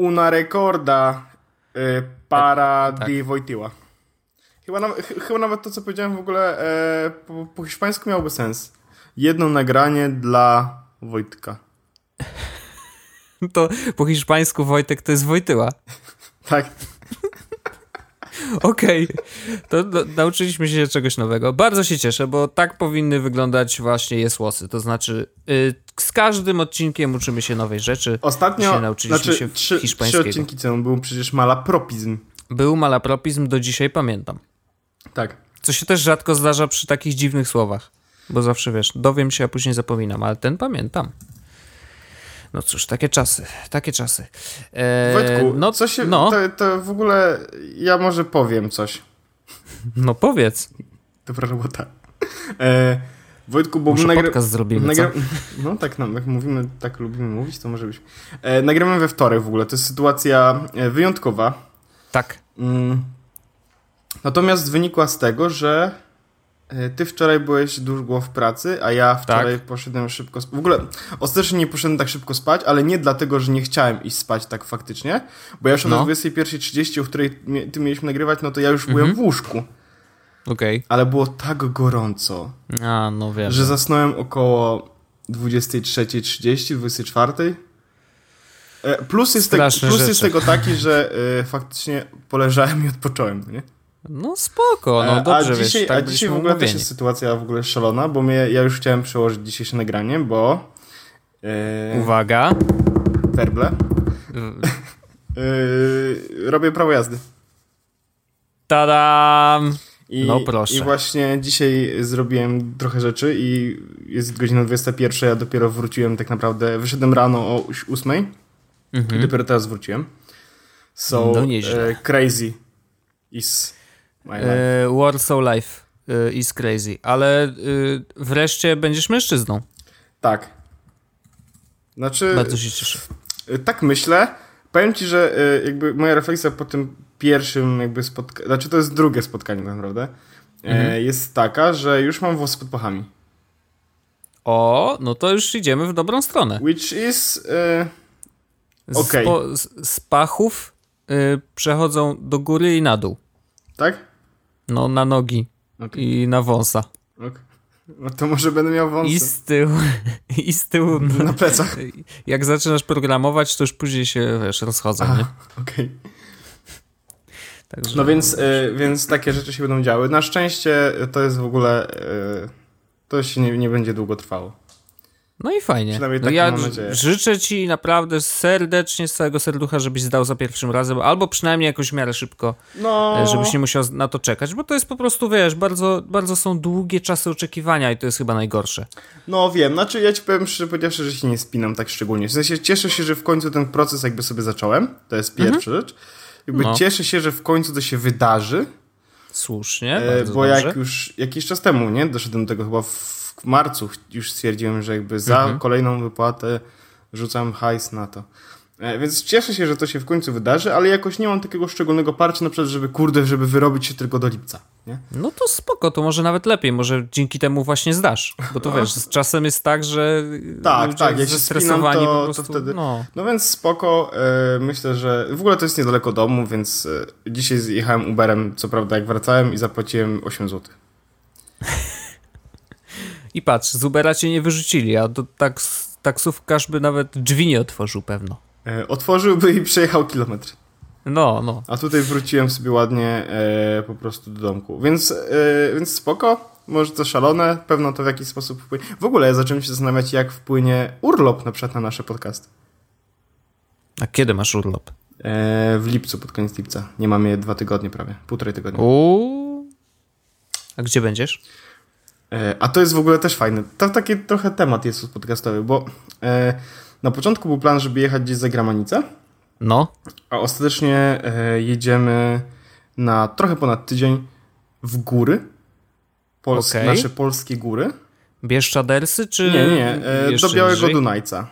una recorda y, para tak. di Wojtyła. Chyba, nawet, chyba nawet to, co powiedziałem w ogóle e, po, po hiszpańsku miałoby sens. Jedno nagranie dla Wojtka. To po hiszpańsku Wojtek to jest Wojtyła. tak. Okej, okay. to do, nauczyliśmy się czegoś nowego. Bardzo się cieszę, bo tak powinny wyglądać właśnie jesłosy. To znaczy, y, z każdym odcinkiem uczymy się nowej rzeczy. Ostatnio się nauczyliśmy znaczy, się trzy, hiszpańskiego. trzy odcinki temu był przecież malapropizm. Był malapropizm, do dzisiaj pamiętam. Tak. Co się też rzadko zdarza przy takich dziwnych słowach. Bo zawsze wiesz, dowiem się, a później zapominam, ale ten pamiętam. No cóż, takie czasy, takie czasy. Eee, Wojtku, no, co się, no. To, to w ogóle ja może powiem coś. No powiedz. Dobra robota. Eee, Wojtku, bo może nagra... zrobimy, nagra... No tak, no, jak mówimy, tak lubimy mówić, to może być. E, nagramy we wtorek w ogóle, to jest sytuacja e, wyjątkowa. Tak. Mm. Natomiast wynikła z tego, że e, ty wczoraj byłeś długo w pracy, a ja wczoraj tak. poszedłem szybko spać. W ogóle ostatecznie nie poszedłem tak szybko spać, ale nie dlatego, że nie chciałem iść spać tak faktycznie, bo ja już no. o 21.30, o której ty mieliśmy nagrywać, no to ja już byłem mhm. w łóżku. Okay. Ale było tak gorąco, a, no wiem. że zasnąłem około 23.30, 24.00. E, plus jest, te, plus jest tego taki, że y, faktycznie poleżałem i odpocząłem, nie? No spoko, no dobrze, a dzisiaj, wiesz, tak A dzisiaj w ogóle też jest sytuacja w ogóle szalona, bo mnie, ja już chciałem przełożyć dzisiejsze nagranie, bo... Yy, Uwaga. Werble. yy, robię prawo jazdy. Tadam! I, no proszę. I właśnie dzisiaj zrobiłem trochę rzeczy i jest godzina 21, ja dopiero wróciłem tak naprawdę, wyszedłem rano o 8 mhm. i dopiero teraz wróciłem. So, no nieźle. Uh, crazy is my life. Uh, Warsaw life is crazy. Ale uh, wreszcie będziesz mężczyzną. Tak. Znaczy... Bardzo się cieszę. Tak myślę. Powiem ci, że jakby moja refleksja po tym pierwszym jakby spotkaniu, znaczy to jest drugie spotkanie tak naprawdę, mhm. jest taka, że już mam włosy pod pachami. O, no to już idziemy w dobrą stronę. Which is... Okay. Z, z, pachów y, przechodzą do góry i na dół. Tak? No, na nogi okay. i na wąsa. Okay. No to może będę miał wąsy. I z tyłu. I z tyłu. Na plecach. Jak zaczynasz programować, to już później się, wiesz, rozchodzą, Aha, nie? okej. Okay. No więc, y, więc takie rzeczy się będą działy. Na szczęście to jest w ogóle... Y, to się nie, nie będzie długo trwało. No i fajnie. Przynajmniej no ja życzę ci naprawdę serdecznie z całego serducha, żebyś zdał za pierwszym razem, albo przynajmniej jakoś w miarę szybko, no. E, żebyś nie musiał na to czekać, bo to jest po prostu, wiesz, bardzo, bardzo są długie czasy oczekiwania i to jest chyba najgorsze. No wiem, znaczy ja ci powiem szczerze powiedziawszy, że się nie spinam tak szczególnie. W sensie cieszę się, że w końcu ten proces jakby sobie zacząłem, to jest pierwsza mhm. rzecz. Jakby no. cieszę się, że w końcu to się wydarzy. Słusznie, e, Bo dobrze. jak już jakiś czas temu, nie, doszedłem do tego chyba w marcu już stwierdziłem, że jakby za mhm. kolejną wypłatę rzucam hajs na to. E, więc cieszę się, że to się w końcu wydarzy, ale jakoś nie mam takiego szczególnego parcia na przykład, żeby kurde, żeby wyrobić się tylko do lipca. Nie? No to spoko, to może nawet lepiej, może dzięki temu właśnie zdasz. Bo to no. wiesz, z czasem jest tak, że tak, tak, jak się spinam, to, prostu, to wtedy. No. no więc spoko, e, myślę, że w ogóle to jest niedaleko domu, więc e, dzisiaj zjechałem Uberem, co prawda jak wracałem i zapłaciłem 8 zł. I patrz, z Ubera cię nie wyrzucili, a do taks, taksówkarz by nawet drzwi nie otworzył pewno. E, otworzyłby i przejechał kilometr. No, no. A tutaj wróciłem sobie ładnie e, po prostu do domku. Więc, e, więc spoko, może to szalone, pewno to w jakiś sposób wpłynie. W ogóle ja zacząłem się zastanawiać, jak wpłynie urlop na przykład na nasze podcasty. A kiedy masz urlop? E, w lipcu, pod koniec lipca. Nie mam je dwa tygodnie prawie, półtorej tygodnia. Uuu. A gdzie będziesz? E, a to jest w ogóle też fajne. To taki trochę temat jest podcastowy, bo e, na początku był plan, żeby jechać gdzieś za granicę. No. A ostatecznie e, jedziemy na trochę ponad tydzień w góry. Pols okay. Nasze polskie góry. Bieszczadersy czy. Nie, nie, e, do Białego Dunajca.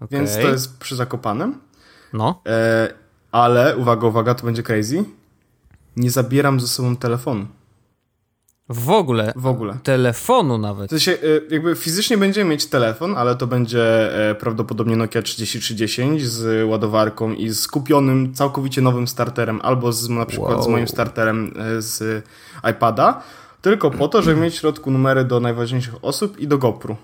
Okay. Więc to jest przy Zakopanem. No. E, ale uwaga, uwaga, to będzie crazy. Nie zabieram ze sobą telefonu. W ogóle? W ogóle. Telefonu nawet. W sensie, y, jakby fizycznie będziemy mieć telefon, ale to będzie e, prawdopodobnie Nokia 3310 z ładowarką i z kupionym całkowicie nowym starterem, albo z, na przykład wow. z moim starterem e, z iPada, tylko po to, żeby mieć w środku numery do najważniejszych osób i do GoPro.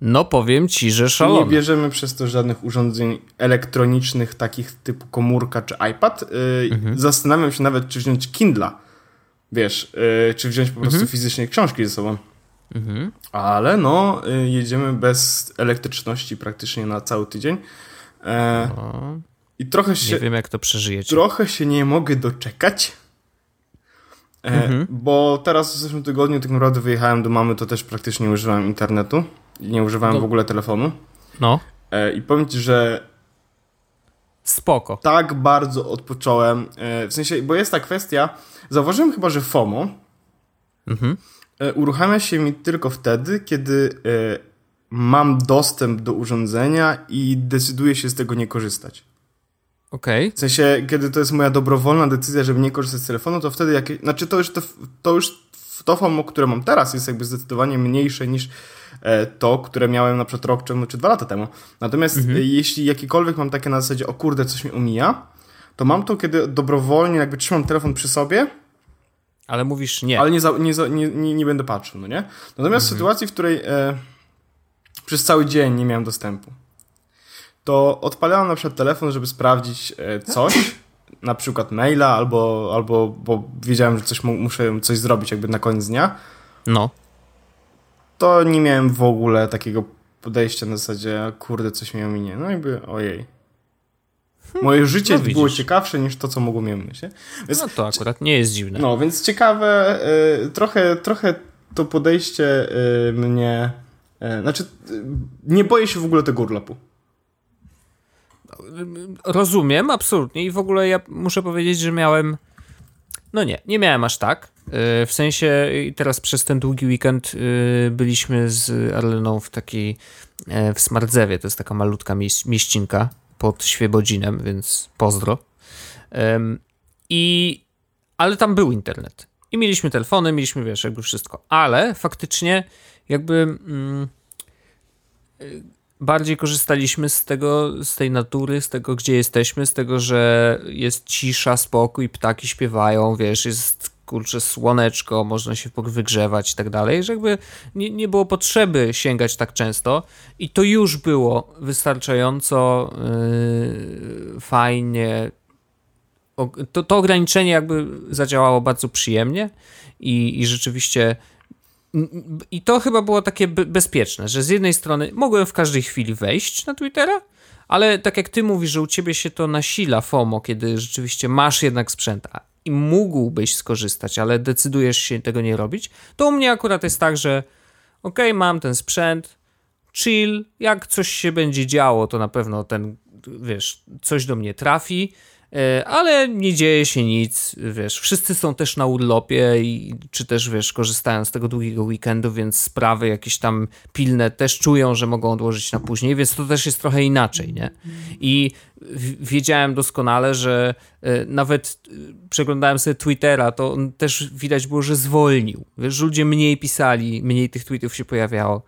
No powiem ci, że szalone. Nie bierzemy przez to żadnych urządzeń elektronicznych, takich typu komórka czy iPad. Yy, mhm. Zastanawiam się nawet, czy wziąć Kindla, wiesz, yy, czy wziąć po prostu mhm. fizycznie książki ze sobą. Mhm. Ale no, yy, jedziemy bez elektryczności praktycznie na cały tydzień. E, no. I trochę się... Nie wiem, jak to przeżyjecie. Trochę się nie mogę doczekać. E, mhm. Bo teraz w zeszłym tygodniu tak naprawdę wyjechałem do mamy, to też praktycznie nie używałem internetu nie używałem no. w ogóle telefonu. No. E, I powiem ci, że Spoko. Tak bardzo odpocząłem. E, w sensie, bo jest ta kwestia, zauważyłem chyba, że FOMO mhm. E, uruchamia się mi tylko wtedy, kiedy mam dostęp do urządzenia i decyduję się z tego nie korzystać. Okej. Okay. W sensie, kiedy to jest moja dobrowolna decyzja, żeby nie korzystać z telefonu, to wtedy jak... Znaczy, to już to, to już to FOMO, które mam teraz jest jakby zdecydowanie mniejsze niż E, to, które miałem na przykład rok czy dwa lata temu. Natomiast mhm. E, jeśli jakikolwiek mam takie na zasadzie, o kurde, coś mi omija, to mam to, kiedy dobrowolnie jakby trzymam telefon przy sobie, ale mówisz nie. Ale nie, za, nie, nie, nie, nie, będę patrzył, no nie? Natomiast mhm. w sytuacji, w której e, przez cały dzień nie miałem dostępu, to odpalałem na przykład telefon, żeby sprawdzić e, coś, na przykład maila, albo, albo bo wiedziałem, że coś muszę coś zrobić jakby na koniec dnia. No to nie miałem w ogóle takiego podejścia na zasadzie, kurde, coś mi ominie. No jakby, ojej. Moje życie no, było ciekawsze niż to, co mogło mnie ominąć. Więc, no to akurat nie jest dziwne. No, więc ciekawe, y, trochę, trochę to podejście y, mnie... Y, znaczy, nie boję się w ogóle tego urlopu. Rozumiem, absolutnie. I w ogóle ja muszę powiedzieć, że miałem no nie, nie miałem aż tak. E, w sensie teraz przez ten długi weekend e, byliśmy z Arleną w takiej w Smardzewie, to jest taka malutka mieścinka pod Świebodzinem, więc pozdro. I ale tam był internet. I mieliśmy telefony, mieliśmy, wiesz, jakby wszystko. Ale faktycznie jakby mm, bardziej korzystaliśmy z tego, z tej natury, z tego, gdzie jesteśmy, z tego, że jest cisza, spokój, ptaki śpiewają, wiesz, jest kurczę słoneczko, można się wygrzewać i tak dalej, że jakby nie, nie było potrzeby sięgać tak często i to już było wystarczająco yy, fajnie. To, to ograniczenie jakby zadziałało bardzo przyjemnie i, i rzeczywiście i to chyba było takie bezpieczne, że z jednej strony mogłem w każdej chwili wejść na Twittera, ale tak jak ty mówisz, że u ciebie się to nasila FOMO, kiedy rzeczywiście masz jednak sprzęt i mógłbyś skorzystać, ale decydujesz się tego nie robić, to u mnie akurat jest tak, że ok, mam ten sprzęt, chill, jak coś się będzie działo, to na pewno ten, wiesz, coś do mnie trafi, ale nie dzieje się nic, wiesz, wszyscy są też na urlopie i czy też, wiesz, korzystają z tego długiego weekendu, więc sprawy jakieś tam pilne też czują, że mogą odłożyć na później, więc to też jest trochę inaczej, nie? I wiedziałem doskonale, że e, nawet e, przeglądałem sobie Twittera, to też widać było, że zwolnił, wiesz, ludzie mniej pisali, mniej tych tweetów się pojawiało.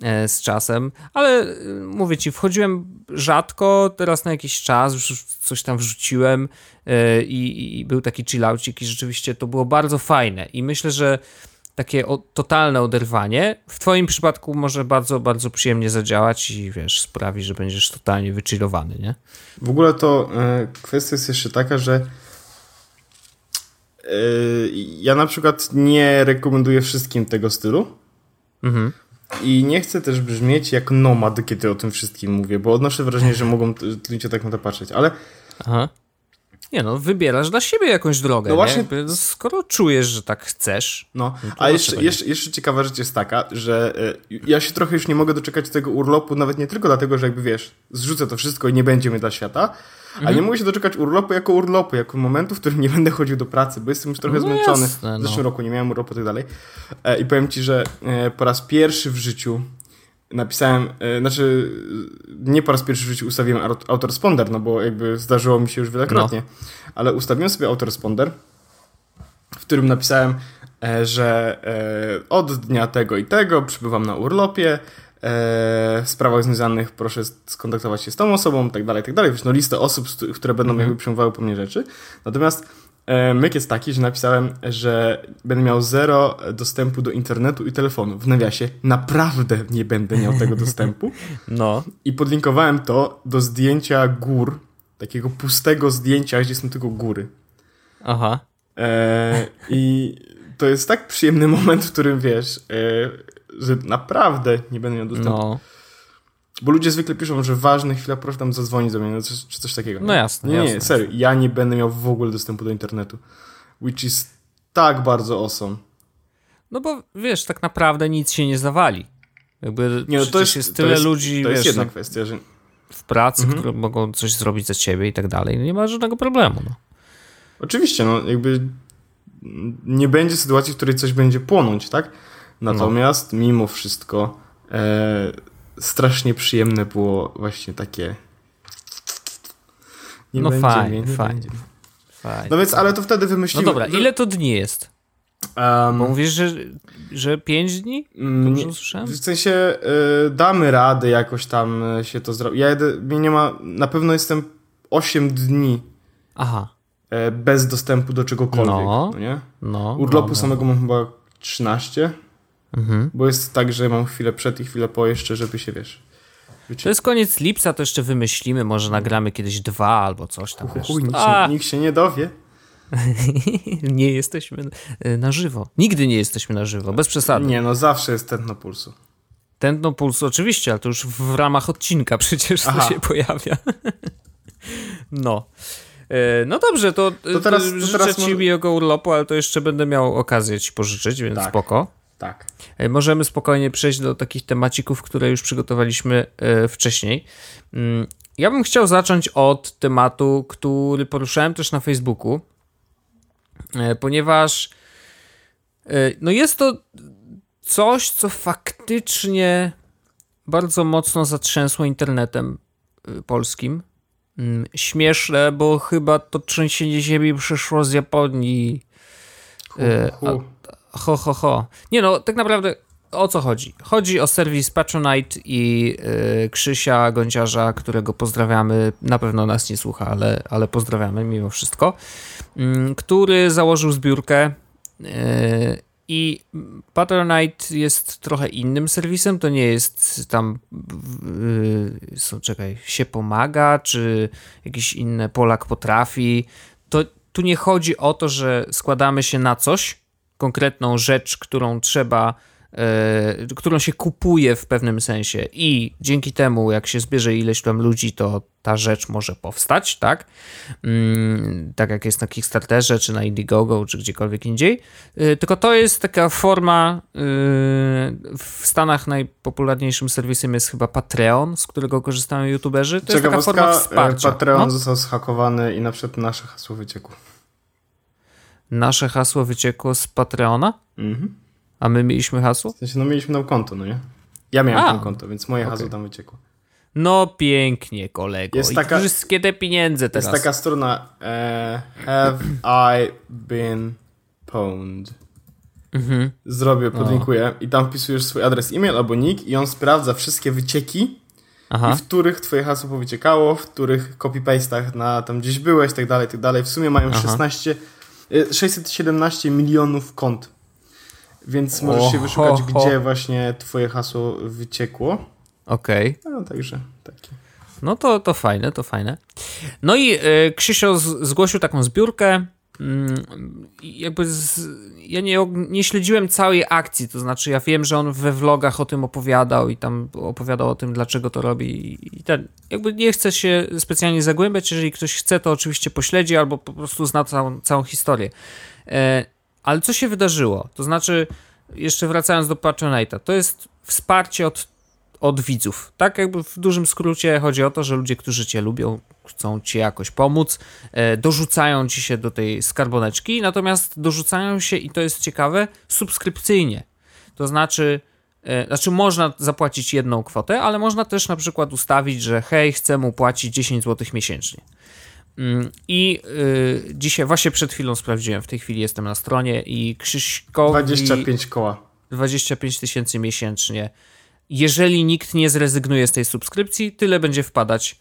E, z czasem, ale e, mówię ci, wchodziłem rzadko, teraz na jakiś czas coś tam wrzuciłem e, i, i był taki chillaucik i rzeczywiście to było bardzo fajne i myślę, że takie o, totalne oderwanie w twoim przypadku może bardzo, bardzo przyjemnie zadziałać i wiesz, sprawi, że będziesz totalnie wychillowany, nie? W ogóle to y, kwestia jest jeszcze taka, że y, ja na przykład nie rekomenduję wszystkim tego stylu. Mhm. I nie chcę też brzmieć jak nomad, kiedy o tym wszystkim mówię, bo odnoszę wrażenie, że mogą ludzie tak na to patrzeć, ale... Aha. Nie no, wybierasz dla siebie jakąś drogę, no właśnie... Nie? Skoro czujesz, że tak chcesz... No, a jeszcze, jeszcze, jeszcze ciekawa rzecz jest taka, że y, ja się trochę już nie mogę doczekać tego urlopu, nawet nie tylko dlatego, że jakby wiesz, zrzucę to wszystko i nie będzie mnie dla świata, Mhm. Ale nie mogę się doczekać urlopu jako urlopu, jako momentu, w którym nie będę chodził do pracy, bo jestem już trochę no zmęczony. Jasne, w zeszłym no. roku nie miałem urlopu i tak dalej. E, I powiem ci, że e, po raz pierwszy w życiu napisałem, e, znaczy nie po raz pierwszy w życiu ustawiłem autoresponder, no bo jakby zdarzyło mi się już wielokrotnie, no. ale ustawiłem sobie autoresponder, w którym napisałem że od dnia tego i tego przybywam na urlopie, w sprawach związanych proszę skontaktować się z tą osobą, tak dalej, tak dalej. Wiesz, no listę osób, które będą mhm. jakby przyjmowały po mnie rzeczy. Natomiast myk jest taki, że napisałem, że będę miał zero dostępu do internetu i telefonu. W nawiasie naprawdę nie będę miał tego dostępu. No. I podlinkowałem to do zdjęcia gór, takiego pustego zdjęcia, gdzie są tylko góry. Aha. E, I to jest tak przyjemny moment, w którym wiesz, e, że naprawdę nie będę miał dostępu. No. Bo ludzie zwykle piszą, że ważne chwila, proszę tam zadzwonić do mnie, no, coś, czy coś takiego. No jasne. Nie, jasne. nie, serio, ja nie będę miał w ogóle dostępu do internetu. Which is tak bardzo awesome. No bo wiesz, tak naprawdę nic się nie zawali. Jakby nie, no to jest, jest tyle to jest, ludzi, to jest wiesz, jedna no, kwestia, że... w pracy, mhm. które mogą coś zrobić za ciebie i tak dalej. No nie ma żadnego problemu. No. Oczywiście, no jakby nie będzie sytuacji, w której coś będzie płonąć, tak? Natomiast no. mimo wszystko e, strasznie przyjemne było właśnie takie nie no będzie fajnie, mnie, fajnie. Fajnie. No więc, ale to wtedy wymyśliłem... No dobra, ile to dni jest? Um, Bo mówisz, że, że 5 dni? Mm, nie, w sensie y, damy radę jakoś tam e, się to zrobić. Ja jedę, mnie nie ma, na pewno jestem 8 dni Aha. E, bez dostępu do czegokolwiek, no, no nie? No, Urlopu no, no. samego mam chyba 13, mhm. bo jest tak, że mam chwilę przed i chwilę po jeszcze, żeby się, wiesz... To jest koniec lipca, to jeszcze wymyślimy, może nagramy kiedyś dwa albo coś tam. Uch, nikt, się, nikt się nie dowie. nie jesteśmy e, na żywo. Nigdy nie jesteśmy na żywo, bez przesady. Nie, no zawsze jest tętno pulsu. Tętno pulsu, oczywiście, ale to już w ramach odcinka przecież to się pojawia. no. E, no dobrze, to, to teraz, to życzę teraz ci może... miłego urlopu, ale to jeszcze będę miał okazję ci pożyczyć, więc tak, spoko. Tak. E, możemy spokojnie przejść do takich temacików, które już przygotowaliśmy wcześniej. Mm, ja bym chciał zacząć od tematu, który poruszałem też na Facebooku, E, ponieważ e, no jest to coś, co faktycznie bardzo mocno zatrzęsło internetem e, polskim. Mm, śmieszne, bo chyba to trzęsienie ziemi przyszło z Japonii. Ho, ho, ho. Nie no, tak naprawdę o co chodzi? Chodzi o serwis Patronite i Krzysia Gąciarza, którego pozdrawiamy. Na pewno nas nie słucha, ale, ale pozdrawiamy mimo wszystko. Mm, który założył zbiórkę e, i Patronite jest trochę innym serwisem, to nie jest tam, są, czekaj, się pomaga, czy jakieś inne Polak potrafi. To tu nie chodzi o to, że składamy się na coś, konkretną rzecz, którą trzeba E, którą się kupuje w pewnym sensie i dzięki temu, jak się zbierze ileś tam ludzi, to ta rzecz może powstać, tak? Mm, tak jak jest na Kickstarterze, czy na Indiegogo, czy gdziekolwiek indziej. E, tylko to jest taka forma, e, w Stanach najpopularniejszym serwisem jest chyba Patreon, z którego korzystają youtuberzy. To jest taka forma wsparcia. Patreon no? został zhakowany i na przykład nasze hasło wyciekło. Nasze hasło wyciekło z Patreona? Mhm. A my mieliśmy hasło? W sensie, no mieliśmy tam konto, no nie? Ja miałem A, tam konto, więc moje okay. hasło tam wyciekło. No pięknie, kolego. Jest taka, I wszystkie te pieniądze teraz. Jest taka strona e, Have I been pwned? Mhm. Zrobię, podlinkuję i tam wpisujesz swój adres e-mail albo nick i on sprawdza wszystkie wycieki Aha. i w których twoje hasło powyciekało, w których copy-pastach na tam gdzieś byłeś, tak dalej, tak dalej. W sumie mają Aha. 16, 617 milionów kont więc możesz się wyszukać, ho, ho. gdzie właśnie twoje hasło wyciekło. Okej. Okay. No, także taki. No to, to fajne, to fajne. No i y, Krzysio zgłosił taką zbiórkę. Mm, jakby z, ja nie, nie śledziłem całej akcji, to znaczy ja wiem, że on we vlogach o tym opowiadał i tam opowiadał o tym, dlaczego to robi i ten, jakby nie chcę się specjalnie zagłębiać, jeżeli ktoś chce, to oczywiście pośledzi albo po prostu zna całą, całą historię. E, ale co się wydarzyło? To znaczy, jeszcze wracając do Patronite'a, to jest wsparcie od, od widzów. Tak jakby w dużym skrócie chodzi o to, że ludzie, którzy cię lubią, chcą ci jakoś pomóc, e, dorzucają ci się do tej skarboneczki, natomiast dorzucają się, i to jest ciekawe, subskrypcyjnie. To znaczy, e, znaczy można zapłacić jedną kwotę, ale można też na przykład ustawić, że hej, chcę mu płacić 10 zł miesięcznie. Mm, I y, dzisiaj, właśnie przed chwilą sprawdziłem, w tej chwili jestem na stronie i Krzyśkowi... 25 koła. 25 tysięcy miesięcznie. Jeżeli nikt nie zrezygnuje z tej subskrypcji, tyle będzie wpadać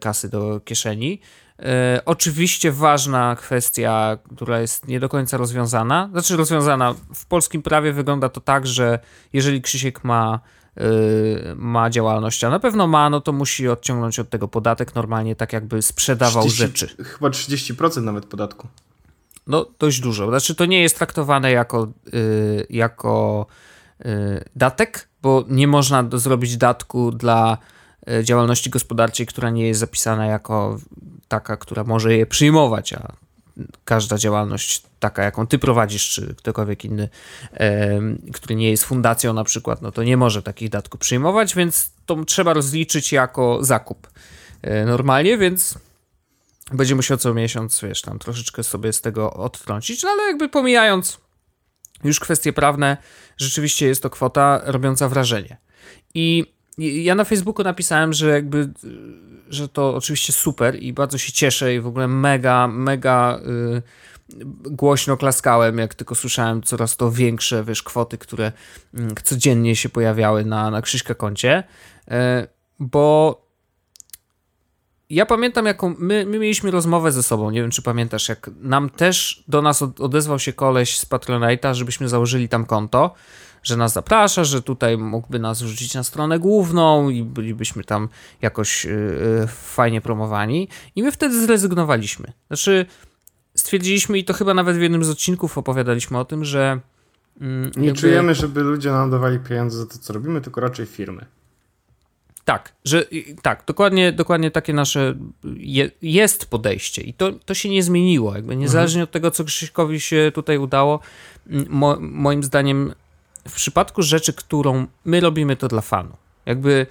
kasy do kieszeni. E, oczywiście ważna kwestia, która jest nie do końca rozwiązana, znaczy rozwiązana, w polskim prawie wygląda to tak, że jeżeli Krzysiek ma Y, ma działalność, a na pewno ma, no to musi odciągnąć od tego podatek normalnie, tak jakby sprzedawał 30, rzeczy. Chyba 30% nawet podatku. No dość dużo. Znaczy to nie jest traktowane jako, yy, jako yy, datek, bo nie można do, zrobić datku dla działalności gospodarczej, która nie jest zapisana jako taka, która może je przyjmować, a każda działalność taka, jaką ty prowadzisz, czy ktokolwiek inny, e, który nie jest fundacją na przykład, no to nie może takich datków przyjmować, więc to trzeba rozliczyć jako zakup e, normalnie, więc będzie musiał co miesiąc, wiesz, tam troszeczkę sobie z tego odtrącić, no ale jakby pomijając już kwestie prawne, rzeczywiście jest to kwota robiąca wrażenie. I ja na Facebooku napisałem, że jakby że to oczywiście super i bardzo się cieszę i w ogóle mega, mega y, głośno klaskałem, jak tylko słyszałem coraz to większe, wiesz, kwoty, które y, codziennie się pojawiały na, na Krzyśka koncie, y, bo ja pamiętam, jaką my, my mieliśmy rozmowę ze sobą, nie wiem, czy pamiętasz, jak nam też do nas odezwał się koleś z Patronite'a, żebyśmy założyli tam konto, że nas zaprasza, że tutaj mógłby nas wrzucić na stronę główną i bylibyśmy tam jakoś yy, fajnie promowani. I my wtedy zrezygnowaliśmy. Znaczy, stwierdziliśmy, i to chyba nawet w jednym z odcinków opowiadaliśmy o tym, że. Yy, Nie jakby... czujemy, żeby ludzie nam dawali pieniądze za to, co robimy, tylko raczej firmy. Tak, że tak, dokładnie, dokładnie takie nasze je, jest podejście i to, to się nie zmieniło. Jakby niezależnie mhm. od tego, co Krzyśkowi się tutaj udało, mo, moim zdaniem w przypadku rzeczy, którą my robimy to dla fanu. Jakby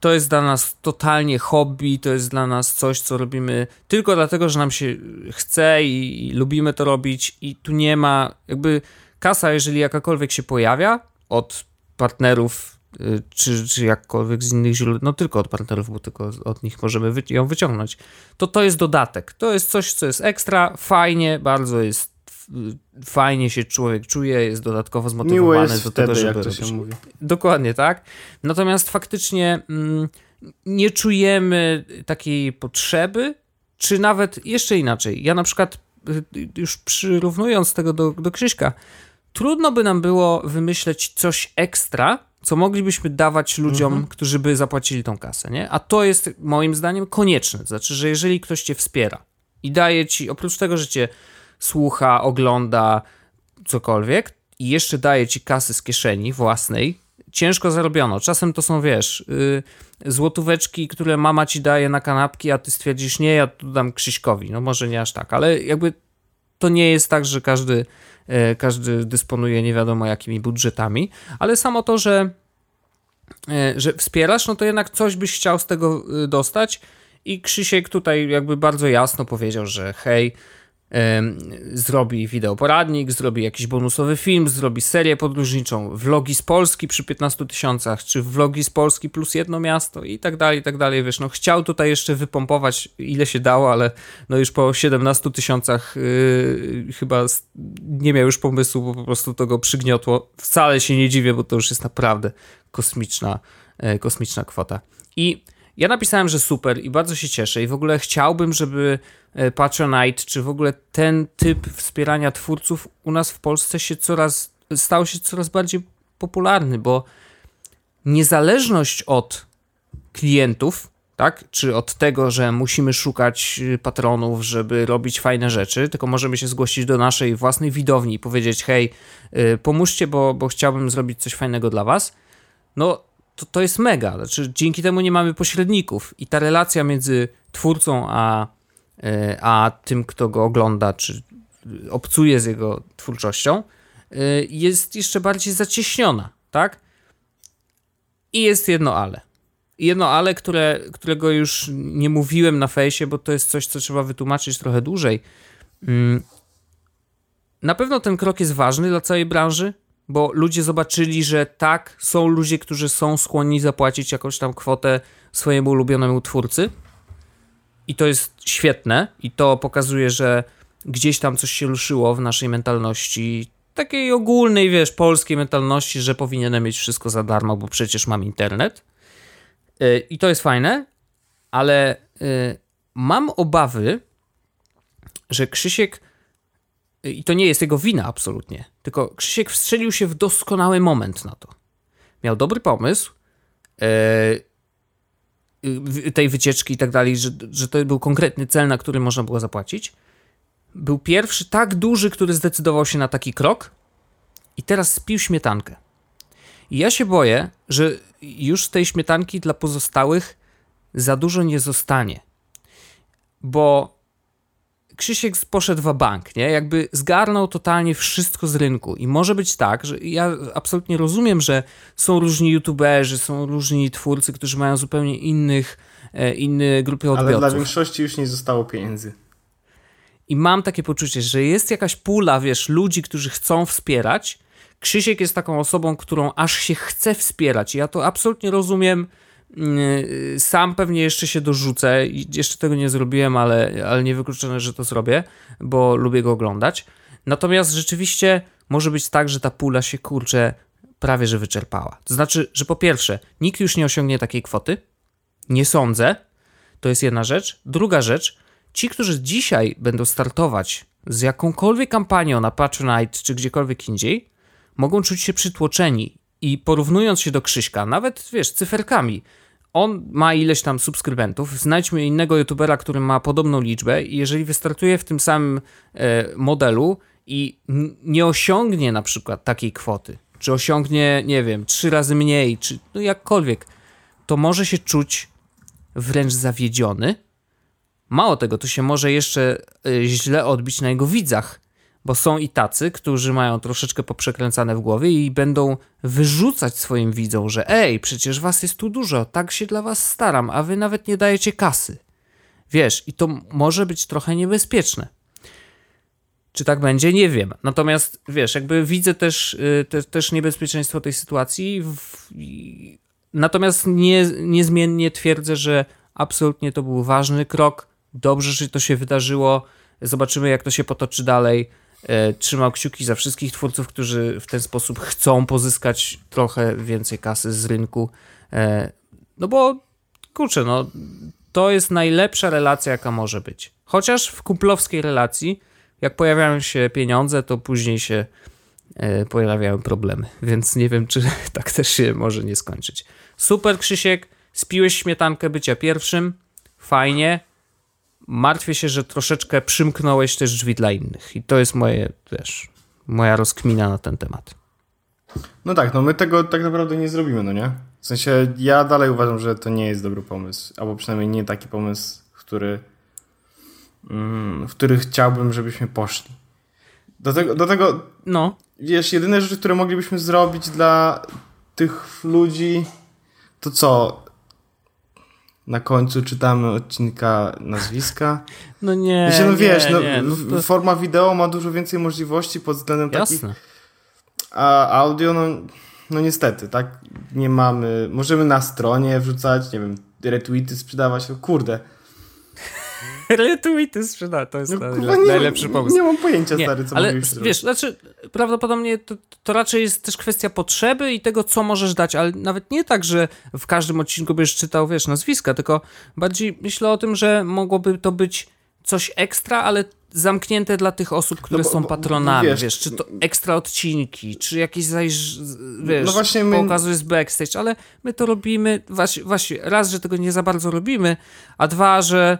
to jest dla nas totalnie hobby, to jest dla nas coś, co robimy tylko dlatego, że nam się chce i, i lubimy to robić i tu nie ma jakby kasa, jeżeli jakakolwiek się pojawia od partnerów y, czy, czy jakkolwiek z innych źródeł, no tylko od partnerów, bo tylko od nich możemy ją wyciągnąć, to to jest dodatek. To jest coś, co jest ekstra, fajnie, bardzo jest fajnie się człowiek czuje, jest dodatkowo zmotywowany jest do wtedy, tego, żeby jak to się mówi. Dokładnie, tak. Natomiast faktycznie mm, nie czujemy takiej potrzeby, czy nawet jeszcze inaczej. Ja na przykład y, już przyrównując tego do, do Krzyśka, trudno by nam było wymyśleć coś ekstra, co moglibyśmy dawać ludziom, mhm. którzy by zapłacili tą kasę, nie? A to jest moim zdaniem konieczne. Znaczy, że jeżeli ktoś cię wspiera i daje ci, oprócz tego, że cię słucha, ogląda cokolwiek i jeszcze daje ci kasy z kieszeni własnej, ciężko zarobiono. Czasem to są, wiesz, yy, złotóweczki, które mama ci daje na kanapki, a ty stwierdzisz, nie, ja tu dam Krzyśkowi. No może nie aż tak, ale jakby to nie jest tak, że każdy, yy, każdy dysponuje nie wiadomo jakimi budżetami, ale samo to, że, yy, że wspierasz, no to jednak coś byś chciał z tego y, dostać i Krzysiek tutaj jakby bardzo jasno powiedział, że hej, zrobi wideoporadnik, zrobi jakiś bonusowy film, zrobi serię podróżniczą, vlogi z Polski przy 15 tysiącach, czy vlogi z Polski plus jedno miasto i tak dalej, i tak dalej, wiesz, no chciał tutaj jeszcze wypompować ile się dało, ale no już po 17 tysiącach yy, chyba nie miał już pomysłu, bo po prostu to go przygniotło. Wcale się nie dziwię, bo to już jest naprawdę kosmiczna, yy, kosmiczna kwota. I ja napisałem, że super i bardzo się cieszę i w ogóle chciałbym, żeby Patronite, czy w ogóle ten typ wspierania twórców u nas w Polsce się coraz, stał się coraz bardziej popularny, bo niezależność od klientów, tak, czy od tego, że musimy szukać e, patronów, żeby robić fajne rzeczy, tylko możemy się zgłosić do naszej własnej widowni i powiedzieć, hej, e, pomóżcie, bo, bo chciałbym zrobić coś fajnego dla was, no to, to jest mega. Znaczy, dzięki temu nie mamy pośredników i ta relacja między twórcą a, e, a tym, kto go ogląda, czy obcuje z jego twórczością, e, jest jeszcze bardziej zacieśniona, tak? I jest jedno ale. Jedno ale, które, którego już nie mówiłem na fejsie, bo to jest coś, co trzeba wytłumaczyć trochę dłużej. Mm. Na pewno ten krok jest ważny dla całej branży, bo ludzie zobaczyli, że tak, są ludzie, którzy są skłonni zapłacić jakąś tam kwotę swojemu ulubionemu twórcy, I to jest świetne i to pokazuje, że gdzieś tam coś się ruszyło w naszej mentalności, takiej ogólnej, wiesz, polskiej mentalności, że powinienem mieć wszystko za darmo, bo przecież mam internet. Y, I to jest fajne, ale y, mam obawy, że Krzysiek, i to nie jest jego wina absolutnie, tylko Krzysiek wstrzelił się w doskonały moment na to. Miał dobry pomysł, y, tej wycieczki i tak dalej, że, że to był konkretny cel, na który można było zapłacić. Był pierwszy tak duży, który zdecydował się na taki krok i teraz spił śmietankę. I ja się boję, że już z tej śmietanki dla pozostałych za dużo nie zostanie. Bo Krzysiek poszedł w bank, nie? Jakby zgarnął totalnie wszystko z rynku. I może być tak, że ja absolutnie rozumiem, że są różni youtuberzy, są różni twórcy, którzy mają zupełnie innych, e, inne grupy odbiorców. Ale dla większości już nie zostało pieniędzy. I mam takie poczucie, że jest jakaś pula, wiesz, ludzi, którzy chcą wspierać. Krzysiek jest taką osobą, którą aż się chce wspierać. I ja to absolutnie rozumiem sam pewnie jeszcze się dorzucę jeszcze tego nie zrobiłem, ale, ale nie wykluczone, że to zrobię, bo lubię go oglądać. Natomiast rzeczywiście może być tak, że ta pula się kurczę prawie że wyczerpała. To znaczy, że po pierwsze, nikt już nie osiągnie takiej kwoty. Nie sądzę. To jest jedna rzecz. Druga rzecz, ci, którzy dzisiaj będą startować z jakąkolwiek kampanią na Patronite czy gdziekolwiek indziej, mogą czuć się przytłoczeni i porównując się do Krzyśka, nawet wiesz, cyferkami, on ma ileś tam subskrybentów, znajdźmy innego youtubera, który ma podobną liczbę. I jeżeli wystartuje w tym samym e, modelu i nie osiągnie na przykład takiej kwoty, czy osiągnie, nie wiem, trzy razy mniej, czy no jakkolwiek, to może się czuć wręcz zawiedziony. Mało tego, to się może jeszcze e, źle odbić na jego widzach, bo są i tacy, którzy mają troszeczkę poprzekręcane w głowie i będą wyrzucać swoim widzom, że ej, przecież was jest tu dużo, tak się dla was staram, a wy nawet nie dajecie kasy. Wiesz, i to może być trochę niebezpieczne. Czy tak będzie? Nie wiem. Natomiast wiesz, jakby widzę też, y, te, też niebezpieczeństwo tej sytuacji. Natomiast nie, niezmiennie twierdzę, że absolutnie to był ważny krok. Dobrze, że to się wydarzyło. Zobaczymy, jak to się potoczy dalej. E, trzymał kciuki za wszystkich twórców, którzy w ten sposób chcą pozyskać trochę więcej kasy z rynku. E, no bo kurczę, no to jest najlepsza relacja, jaka może być. Chociaż w kumplowskiej relacji, jak pojawiają się pieniądze, to później się e, pojawiają problemy. Więc nie wiem, czy tak też się może nie skończyć. Super, Krzysiek, spiłeś śmietankę bycia pierwszym. Fajnie martwię się, że troszeczkę przymknąłeś też drzwi dla innych. I to jest moje, wiesz, moja rozkmina na ten temat. No tak, no my tego tak naprawdę nie zrobimy, no nie? W sensie ja dalej uważam, że to nie jest dobry pomysł, albo przynajmniej nie taki pomysł, który, mm, w który chciałbym, żebyśmy poszli. Do tego, do tego no. wiesz, jedyne rzeczy, które moglibyśmy zrobić dla tych ludzi, to co? Na końcu czytamy odcinka nazwiska. No nie. Myślę, no wiesz, nie, no, nie, no to... forma wideo ma dużo więcej możliwości pod względem Jasne. takich. A audio, no, no niestety, tak? Nie mamy. Możemy na stronie wrzucać, nie wiem, retweety sprzedawać. kurde. Retweety sprzeda, to jest no, najle najlepszy pomysł. Nie mam pojęcia, nie, stary, co ale wiesz, zrobić. znaczy, prawdopodobnie to, to, raczej jest też kwestia potrzeby i tego, co możesz dać, ale nawet nie tak, że w każdym odcinku byś czytał, wiesz, nazwiska, tylko bardziej myślę o tym, że mogłoby to być coś ekstra, ale zamknięte dla tych osób, które no bo, są patronami, wiesz, wiesz, czy to ekstra odcinki, czy jakieś zajż, wiesz, no właśnie my... pokazu jest backstage, ale my to robimy, właśnie, właśnie, raz, że tego nie za bardzo robimy, a dwa, że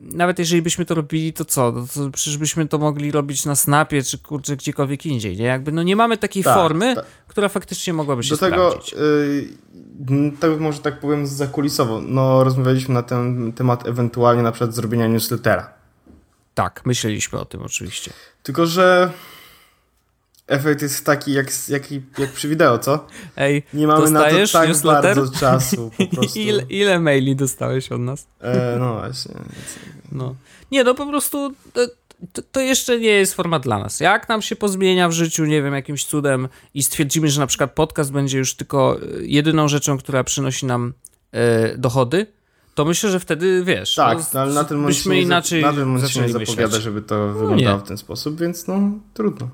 nawet jeżeli byśmy to robili, to co? No to przecież byśmy to mogli robić na Snapie, czy kurczę gdziekolwiek indziej, nie? Jakby no nie mamy takiej tak, formy, tak. która faktycznie mogłaby się Do tego, sprawdzić. Yy, tak może tak powiem zakulisowo, no rozmawialiśmy na ten temat ewentualnie na przykład zrobienia newslettera. Tak, myśleliśmy o tym oczywiście. Tylko, że efekt jest taki jak, jak, jak przy wideo, co? Ej, nie mamy na to tak newsletter? bardzo czasu po prostu. ile, ile maili dostałeś od nas? E, no właśnie. No. Nie, no po prostu to, to, jeszcze nie jest format dla nas. Jak nam się pozmienia w życiu, nie wiem, jakimś cudem i stwierdzimy, że na przykład podcast będzie już tylko e, jedyną rzeczą, która przynosi nam e, dochody, to myślę, że wtedy wiesz. Tak, no, ale na moment byśmy inaczej na moment się nie zapowiada, żeby to wyglądało no w ten sposób, więc no trudno.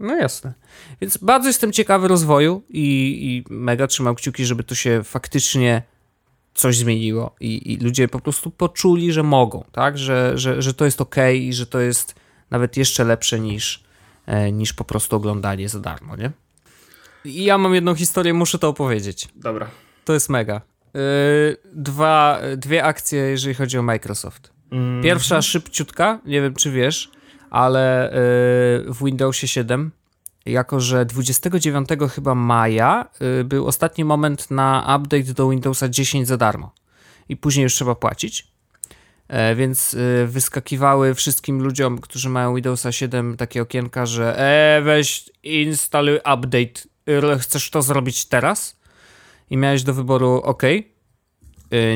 No jasne. Więc bardzo jestem ciekawy rozwoju i, i mega trzymam kciuki, żeby to się faktycznie coś zmieniło i, i ludzie po prostu poczuli, że mogą, tak? Że, że, że to jest ok i że to jest nawet jeszcze lepsze niż, e, niż po prostu oglądanie za darmo, nie? I ja mam jedną historię, muszę to opowiedzieć. Dobra. To jest mega. Yy, dwa, dwie akcje, jeżeli chodzi o Microsoft. Mm. Pierwsza szybciutka, nie wiem czy wiesz, ale yy, w Windowsie 7, jako że 29 chyba maja yy, był ostatni moment na update do Windowsa 10 za darmo. I później już trzeba płacić. E, więc y, wyskakiwały wszystkim ludziom, którzy mają Windowsa 7 takie okienka, że e, weź instaluj update. Chcesz to zrobić teraz? i miałeś do wyboru OK,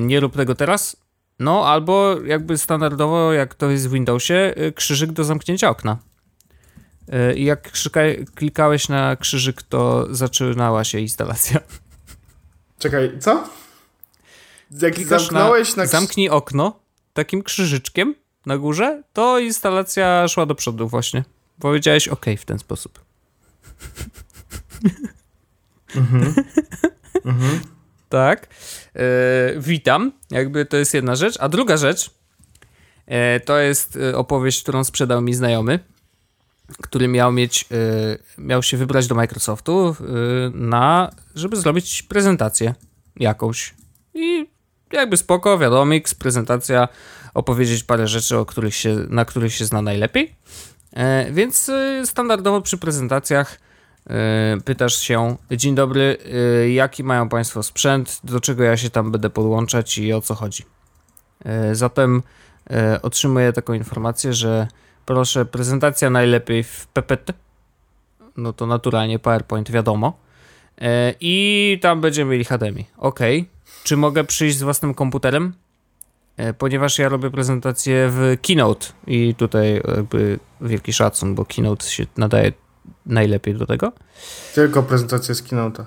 nie rób tego teraz, no albo jakby standardowo, jak to jest w Windowsie, y, krzyżyk do zamknięcia okna. Y, I jak klikałeś na krzyżyk, to zaczynała się instalacja. Czekaj, co? Jak Klikasz zamknąłeś na... na... Zamknij okno takim krzyżyczkiem na górze, to instalacja szła do przodu właśnie. Powiedziałeś OK w ten sposób. Mhm. Mhm. Tak. E, witam. Jakby to jest jedna rzecz. A druga rzecz e, to jest e, opowieść, którą sprzedał mi znajomy, który miał mieć, miał się wybrać do Microsoftu na, żeby zrobić prezentację jakąś. I jakby spoko, wiadomo, prezentacja, opowiedzieć parę rzeczy, o których się, na których się zna najlepiej. Więc standardowo przy prezentacjach pytasz się, dzień dobry, e, jaki mają Państwo sprzęt, do czego ja się tam będę podłączać i o co chodzi. E, zatem otrzymuję taką informację, że proszę, prezentacja najlepiej w PPT, no to naturalnie PowerPoint wiadomo, i tam będziemy mieli HDMI. Ok, czy mogę przyjść z własnym komputerem? Ponieważ ja robię prezentację w Keynote i tutaj jakby wielki szacun, bo Keynote się nadaje najlepiej do tego. Tylko prezentacja z Keynote'a.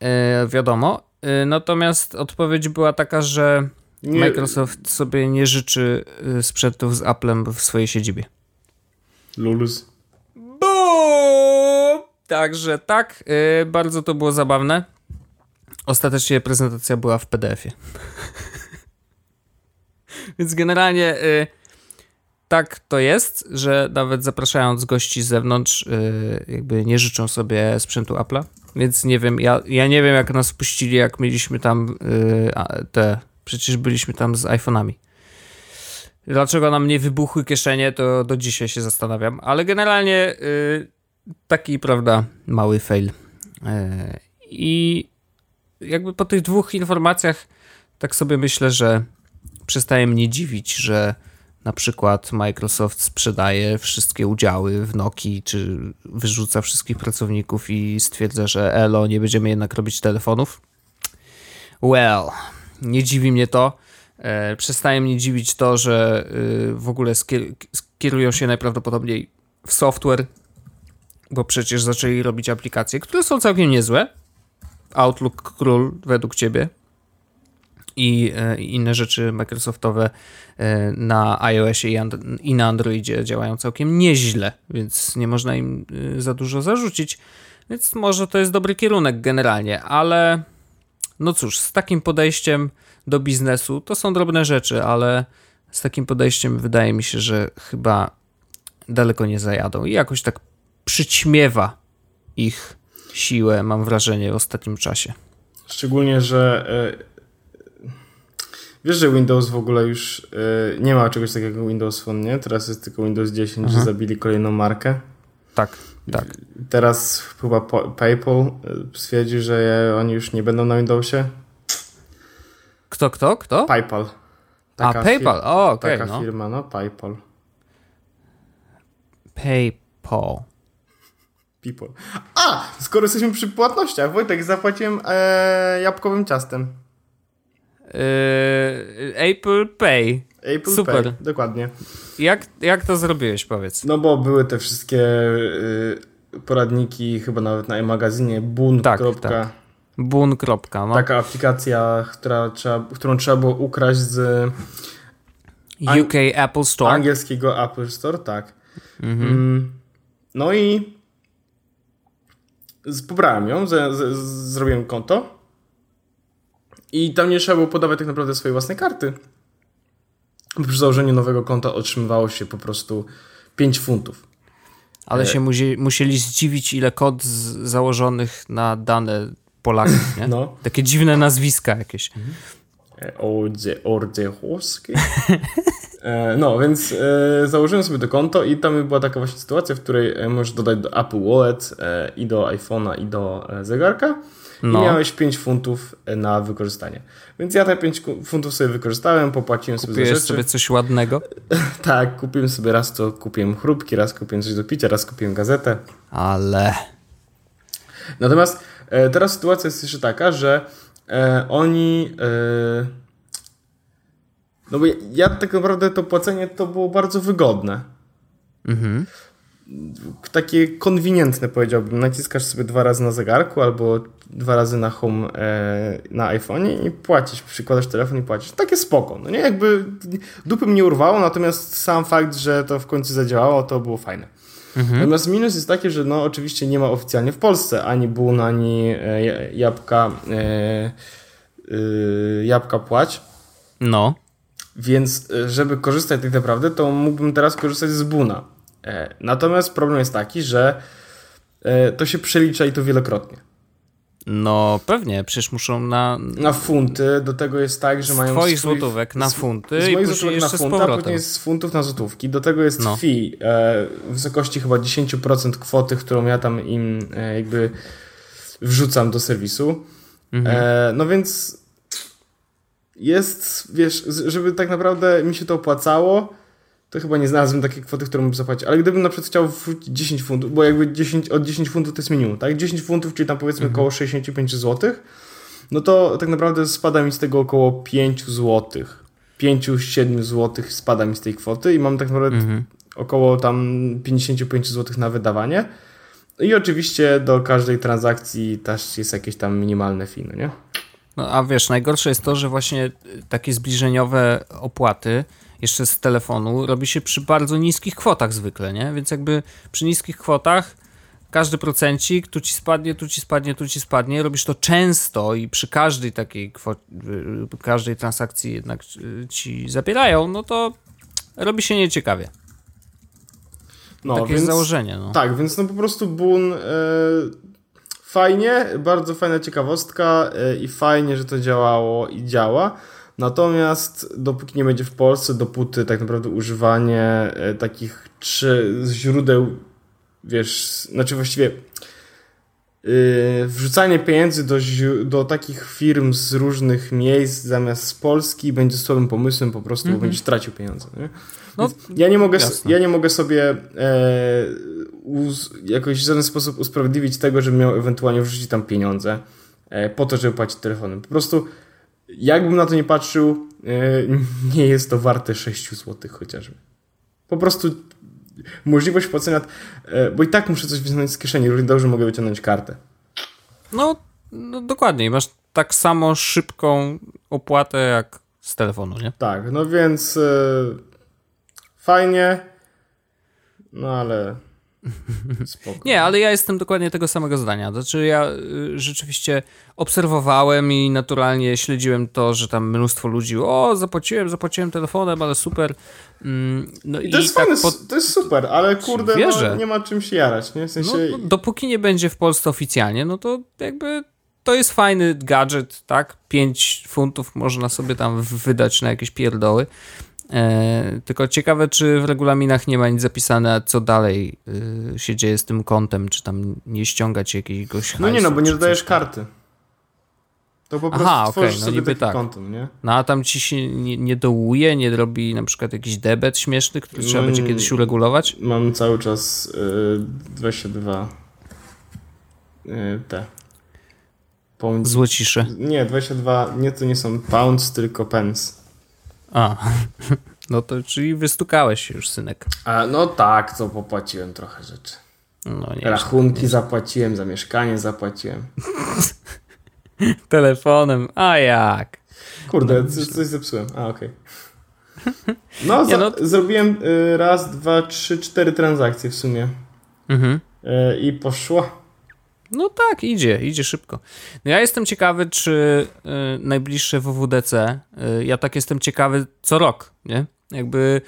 E, wiadomo. E, natomiast odpowiedź była taka, że nie. Microsoft sobie nie życzy e, sprzętów z Applem w swojej siedzibie. Lulus. Bo! Także tak, e, bardzo to było zabawne. Ostatecznie prezentacja była w PDF-ie. Więc generalnie tak to jest, że nawet zapraszając gości z zewnątrz, yy, jakby nie życzą sobie sprzętu Apple'a. Więc nie wiem, ja, ja nie wiem jak nas wpuścili, jak mieliśmy tam yy, te, przecież byliśmy tam z iPhone'ami. Dlaczego nam nie wybuchły kieszenie, to do dzisiaj się zastanawiam. Ale generalnie yy, taki, prawda, mały fail. I jakby po tych dwóch informacjach tak sobie myślę, że przestaje mnie dziwić, że na przykład Microsoft sprzedaje wszystkie udziały w Nokii, czy wyrzuca wszystkich pracowników i stwierdza, że elo, nie będziemy jednak robić telefonów. Well, nie dziwi mnie to. E, przestaje mnie dziwić to, że e, w ogóle skierują się najprawdopodobniej w software, bo przecież zaczęli robić aplikacje, które są całkiem niezłe. Outlook król według ciebie i e, inne rzeczy Microsoftowe e, na iOSie i na Androidzie działają całkiem nieźle, więc nie można im e, za dużo zarzucić. Więc może to jest dobry kierunek generalnie, ale no cóż, z takim podejściem do biznesu to są drobne rzeczy, ale z takim podejściem wydaje mi się, że chyba daleko nie zajadą i jakoś tak przyćmiewa ich siłę, mam wrażenie, w ostatnim czasie. Szczególnie, że Wiesz, że Windows w ogóle już yy, nie ma czegoś takiego jak Windows Phone, nie? Teraz jest tylko Windows 10, Aha. że mhm. zabili kolejną markę. Tak, tak. Teraz chyba PayPal e, stwierdził, że oni już nie będą na Windowsie. Kto, kto, kto? PayPal. Taka A, PayPal, o, okej. Okay, taka no. firma, no, PayPal. PayPal. People. A, skoro jesteśmy przy płatnościach, Wojtek, zapłaciłem e, jabłkowym ciastem. Yy, Apple Pay. Apple Super. Pay, dokładnie. Jak, jak to zrobiłeś, powiedz? No bo były te wszystkie yy, poradniki, chyba nawet na e-magazynie, bun. Tak, tak. Boon. No. Taka aplikacja, która trzeba, którą trzeba było ukraść z UK Apple Store. Angielskiego Apple Store, tak. Mhm. Mm, no i pobrałem ją, z, z, zrobiłem konto i tam nie trzeba było podawać tak naprawdę swojej własnej karty. Przy założeniu nowego konta otrzymywało się po prostu 5 funtów. Ale e... się musi, musieli zdziwić, ile kod założonych na dane Polaków, nie? No. Takie dziwne nazwiska jakieś. Ordze, Ordzechowski. E, no, więc e, założyłem sobie to konto i tam była taka właśnie sytuacja, w której e, możesz dodać do Apple Wallet i do iPhone'a i do zegarka no. i miałeś 5 funtów na wykorzystanie. Więc ja te 5 funtów sobie wykorzystałem, popłaciłem Kupiłeś sobie za rzeczy. sobie coś ładnego? tak, kupiłem sobie raz to kupiłem chrupki, raz kupiłem coś do picia, raz kupiłem gazetę. Ale... Natomiast teraz sytuacja jest jeszcze taka, że oni no bo ja, tak naprawdę to płacenie to było bardzo wygodne. Mhm. Takie konwenientne powiedziałbym. Naciskasz sobie dwa razy na zegarku albo dwa razy na home e, na iPhone'ie i płacisz. Przykładasz telefon i płacisz. Takie spoko. No nie, jakby dupy mnie urwało, natomiast sam fakt, że to w końcu zadziałało, to było fajne. Mhm. Natomiast minus jest taki, że no oczywiście nie ma oficjalnie w Polsce ani bun, ani e, jabłka e, y, jabłka płać. No. Więc e, żeby korzystać tak naprawdę, to mógłbym teraz korzystać z Buna. E, natomiast problem jest taki, że e, to się przelicza i to wielokrotnie. No pewnie, przecież muszą na... Na funty, do tego jest tak, że z mają... Twoich swój... złotówek na funty z, i moich złotówek na funta, później jest z funtów na złotówki. Do tego jest no. fee e, w wysokości chyba 10% kwoty, którą ja tam im e, jakby wrzucam do serwisu. Mhm. E, no więc jest, wiesz, żeby tak naprawdę mi się to opłacało, to chyba nie znalazłem takiej kwoty, którą bym zapłacił. Ale gdybym na przykład chciał wrzucić 10 funtów, bo jakby 10, od 10 funtów to jest minimum, tak? 10 funtów, czyli tam powiedzmy mhm. około 65 zł, no to tak naprawdę spada mi z tego około 5 zł. 5-7 zł spada mi z tej kwoty i mam tak naprawdę mhm. około tam 55 zł na wydawanie. I oczywiście do każdej transakcji też jest jakieś tam minimalne fee, no nie? No a wiesz, najgorsze jest to, że właśnie takie zbliżeniowe opłaty jeszcze z telefonu robi się przy bardzo niskich kwotach zwykle, nie? Więc jakby przy niskich kwotach każdy procencik, tu ci spadnie, tu ci spadnie, tu ci spadnie, robisz to często i przy każdej takiej kwocie, każdej transakcji jednak ci zabierają, no to robi się nieciekawie. No, Takie więc, założenie. No. Tak, więc no po prostu Boon e, fajnie, bardzo fajna ciekawostka e, i fajnie, że to działało i działa. Natomiast dopóki nie będzie w Polsce, dopóty tak naprawdę używanie e, takich trzy źródeł, wiesz, znaczy właściwie yy, wrzucanie pieniędzy do, do takich firm z różnych miejsc zamiast z Polski będzie słabym pomysłem po prostu, mm -hmm. bo mhm. będziesz tracił pieniądze. Nie? No, ja, nie mogę, ja nie mogę sobie e, jakoś w żaden sposób usprawiedliwić tego, żebym miał ewentualnie wrzucić tam pieniądze e, po to, żeby płacić telefonem. Po prostu jakbym na to nie patrzył, e, nie jest to warte 6 zł chociażby. Po prostu możliwość płacenia, e, bo i tak muszę coś wyciągnąć z kieszeni, równie dobrze mogę wyciągnąć kartę. No, no dokładnie, masz tak samo szybką opłatę jak z telefonu, nie? Tak, no więc e, fajnie, no ale Spoko. Nie, ale ja jestem dokładnie tego samego zdania. Znaczy, ja y, rzeczywiście obserwowałem i naturalnie śledziłem to, że tam mnóstwo ludzi, o, zapłaciłem, zapłaciłem telefonem, ale super. Mm, no I to jest tak fajne, pod... to jest super, ale kurde, no, nie ma czym się jarać, nie? W sensie... No, no, dopóki nie będzie w Polsce oficjalnie, no to jakby to jest fajny gadżet, tak? 5 funtów można sobie tam wydać na jakieś pierdoły. E, tylko ciekawe, czy w regulaminach nie ma nic zapisane, co dalej y, się dzieje z tym kontem, czy tam nie ściągać jakiegoś hajsu, No nie no, bo nie dodajesz karty. To po prostu Aha, okay, no niby tak. Kontum, nie? No a tam ci się nie, nie dołuje, nie robi na przykład jakiś debet śmieszny, który trzeba będzie kiedyś uregulować? Mam cały czas y, 22 y, te. Pound... Złocisze. Nie, 22, nie to nie są pounds, tylko pence. A, no to czyli wystukałeś się już, synek. A, no tak, to popłaciłem trochę rzeczy. No, nie Rachunki nie. zapłaciłem, za mieszkanie zapłaciłem. Telefonem, a jak? Kurde, no, coś, coś zepsułem. A, okej. Okay. No, za, no, zrobiłem y, raz, dwa, trzy, cztery transakcje w sumie. Mhm. Y, I poszło. No tak, idzie, idzie szybko. No ja jestem ciekawy, czy y, najbliższe WWDC, y, ja tak jestem ciekawy co rok, nie? Jakby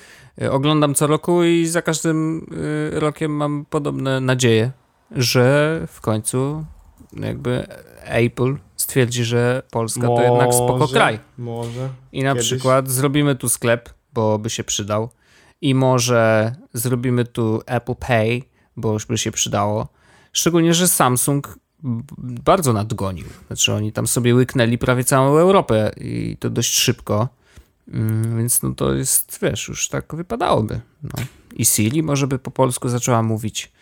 y, oglądam co roku i za każdym y, rokiem mam podobne nadzieje, że w końcu jakby Apple stwierdzi, że Polska może, to jednak spoko kraj. Może. I na Kiedyś. przykład zrobimy tu sklep, bo by się przydał. I może zrobimy tu Apple Pay, bo już by się przydało Szczególnie, że Samsung bardzo nadgonił. Znaczy oni tam sobie łyknęli prawie całą Europę i to dość szybko. Mm, więc no to jest, wiesz, już tak wypadałoby. No. I Siri może by po polsku zaczęła mówić.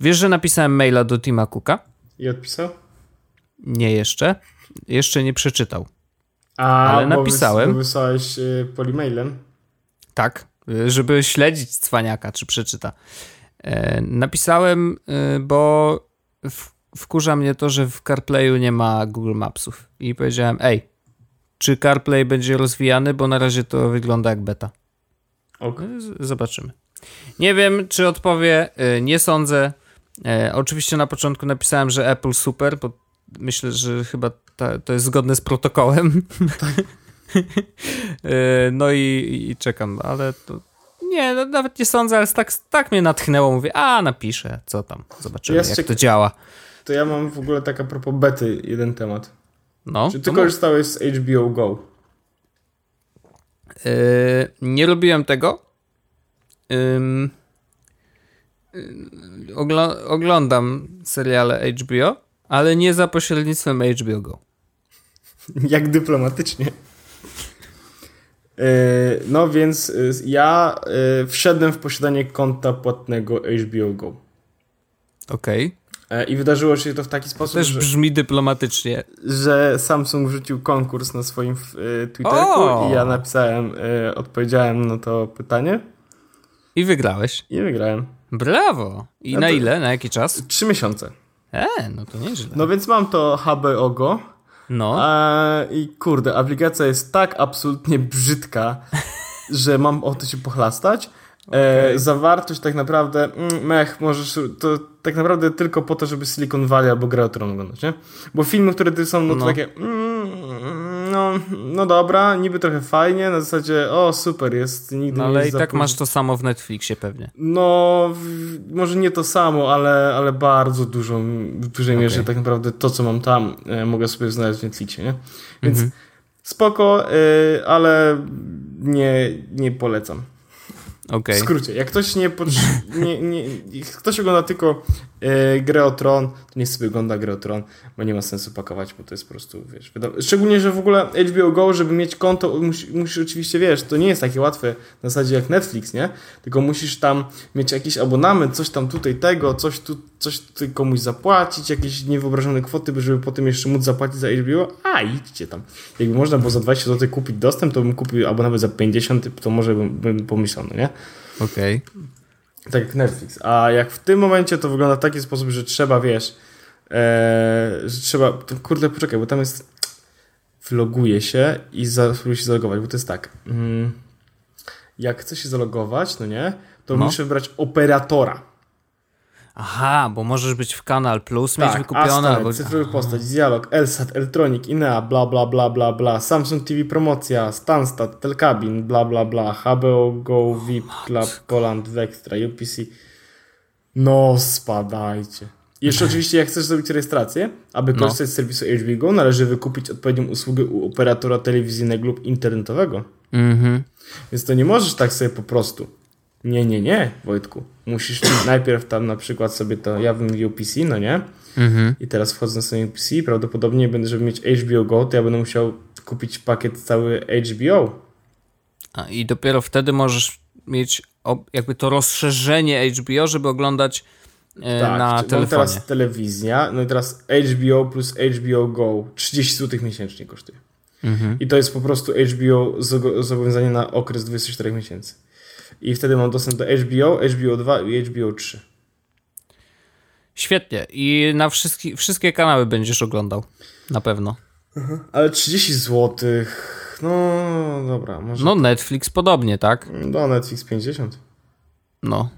Wiesz, że napisałem maila do Tima Cooka? I odpisał? Nie jeszcze. Jeszcze nie przeczytał. A, ale napisałem. Bo wysłałeś y, polimailem? Tak, y, żeby śledzić cwaniaka, czy przeczyta. E, napisałem, e, bo wkurza mnie to, że w CarPlayu nie ma Google Mapsów. I powiedziałem, ej, czy CarPlay będzie rozwijany, bo na razie to wygląda jak beta. Okay. Zobaczymy. Nie wiem, czy odpowie, e, nie sądzę. Oczywiście na początku napisałem, że Apple super, bo myślę, że chyba to jest zgodne z protokołem. Tak. no i, i, czekam, ale to nie, no, nawet nie sądzę, ale tak, tak mnie natchnęło. Mówię, a napiszę, co tam, zobaczymy jak to działa. To ja mam w ogóle tak a propos bety jeden temat. No, Czy ty korzystałeś z HBO Go? Yy, nie robiłem tego. Yy, ogl oglądam seriale HBO, ale nie za pośrednictwem HBO Go. Jak dyplomatycznie. E, no więc e, ja e, wszedłem w posiadanie konta płatnego HBO Go. Okej. Okay. I wydarzyło się to w taki sposób. Też brzmi że, dyplomatycznie. Że Samsung wrzucił konkurs na swoim Twitterku o! i ja napisałem, odpowiedziałem na to pytanie. I wygrałeś. I wygrałem. Brawo! I no na ile? Na jaki czas? Trzy miesiące. E, no to nieźle. No więc mam to HBO Go. No. A, I kurde, aplikacja jest tak absolutnie brzydka, że mam o to się pochlastać. E, okay. zawartość tak naprawdę, mm, mech, możesz, to tak naprawdę tylko po to, żeby Silicon Valley albo Grę oglądać, nie? Bo filmy, które ty są, no, no. to takie, mm, no, dobra, niby trochę fajnie, na zasadzie, o super, jest, nigdy no, ale i tak masz to samo w Netflixie pewnie. No, w, może nie to samo, ale, ale bardzo dużo, w dużej okay. mierze tak naprawdę to, co mam tam, e, mogę sobie znaleźć w Netflixie, nie? Więc mhm. spoko, y, ale nie, nie polecam. Okay. W skrócie, jak ktoś nie, nie, nie ktoś ogląda tylko e, grę o Tron, to niech sobie ogląda grę o Tron, bo nie ma sensu pakować, bo to jest po prostu, wiesz, szczególnie, że w ogóle HBO Go, żeby mieć konto, musisz, musisz oczywiście, wiesz, to nie jest takie łatwe na zasadzie jak Netflix, nie? Tylko musisz tam mieć jakiś abonament, coś tam tutaj tego, coś tu, coś tutaj komuś zapłacić, jakieś niewyobrażone kwoty, żeby potem jeszcze móc zapłacić za HBO, a idźcie tam. Jakby można było za 20 zł kupić dostęp, to bym kupił abonament za 50, to może bym, bym pomyślał, no nie? Okej. Okay. Tak jak Netflix. A jak w tym momencie to wygląda w taki sposób, że trzeba, wiesz, e, że trzeba, to kurde, poczekaj, bo tam jest wloguje się i spróbuj się zalogować, bo to jest tak. Mm, jak chcę się zalogować, no nie, to no. muszę wybrać operatora. Aha, bo możesz być w Kanal Plus, tak, mieć wykupione. Astanet, albo... cyfrowy postać, dialog, Elsat, Eltronic, Inea, bla bla bla bla bla, Samsung TV promocja, Stanstat, Telcabin, bla bla bla, HBO Go, VIP, Club, Poland, Vextra, UPC. No spadajcie. Jeszcze oczywiście jak chcesz zrobić rejestrację, aby no. korzystać z serwisu HBO Go, należy wykupić odpowiednią usługę u operatora telewizyjnego lub internetowego. Mhm. Więc to nie możesz tak sobie po prostu nie, nie, nie, Wojtku. Musisz najpierw tam na przykład sobie to, ja bym UPC, no nie? Mhm. I teraz wchodzę na stronę UPC prawdopodobnie będę, żeby mieć HBO Go, to ja będę musiał kupić pakiet cały HBO. A, I dopiero wtedy możesz mieć jakby to rozszerzenie HBO, żeby oglądać e, tak, na telefonie. No teraz telewizja, no i teraz HBO plus HBO Go 30 zł miesięcznie kosztuje. Mhm. I to jest po prostu HBO zobowiązanie na okres 24 miesięcy i wtedy mam dostęp do HBO, HBO 2 i HBO 3. Świetnie. I na wszystkie, wszystkie kanały będziesz oglądał. Na pewno. Ale 30 zł. No, dobra. Może... No, Netflix podobnie, tak? No, Netflix 50. No.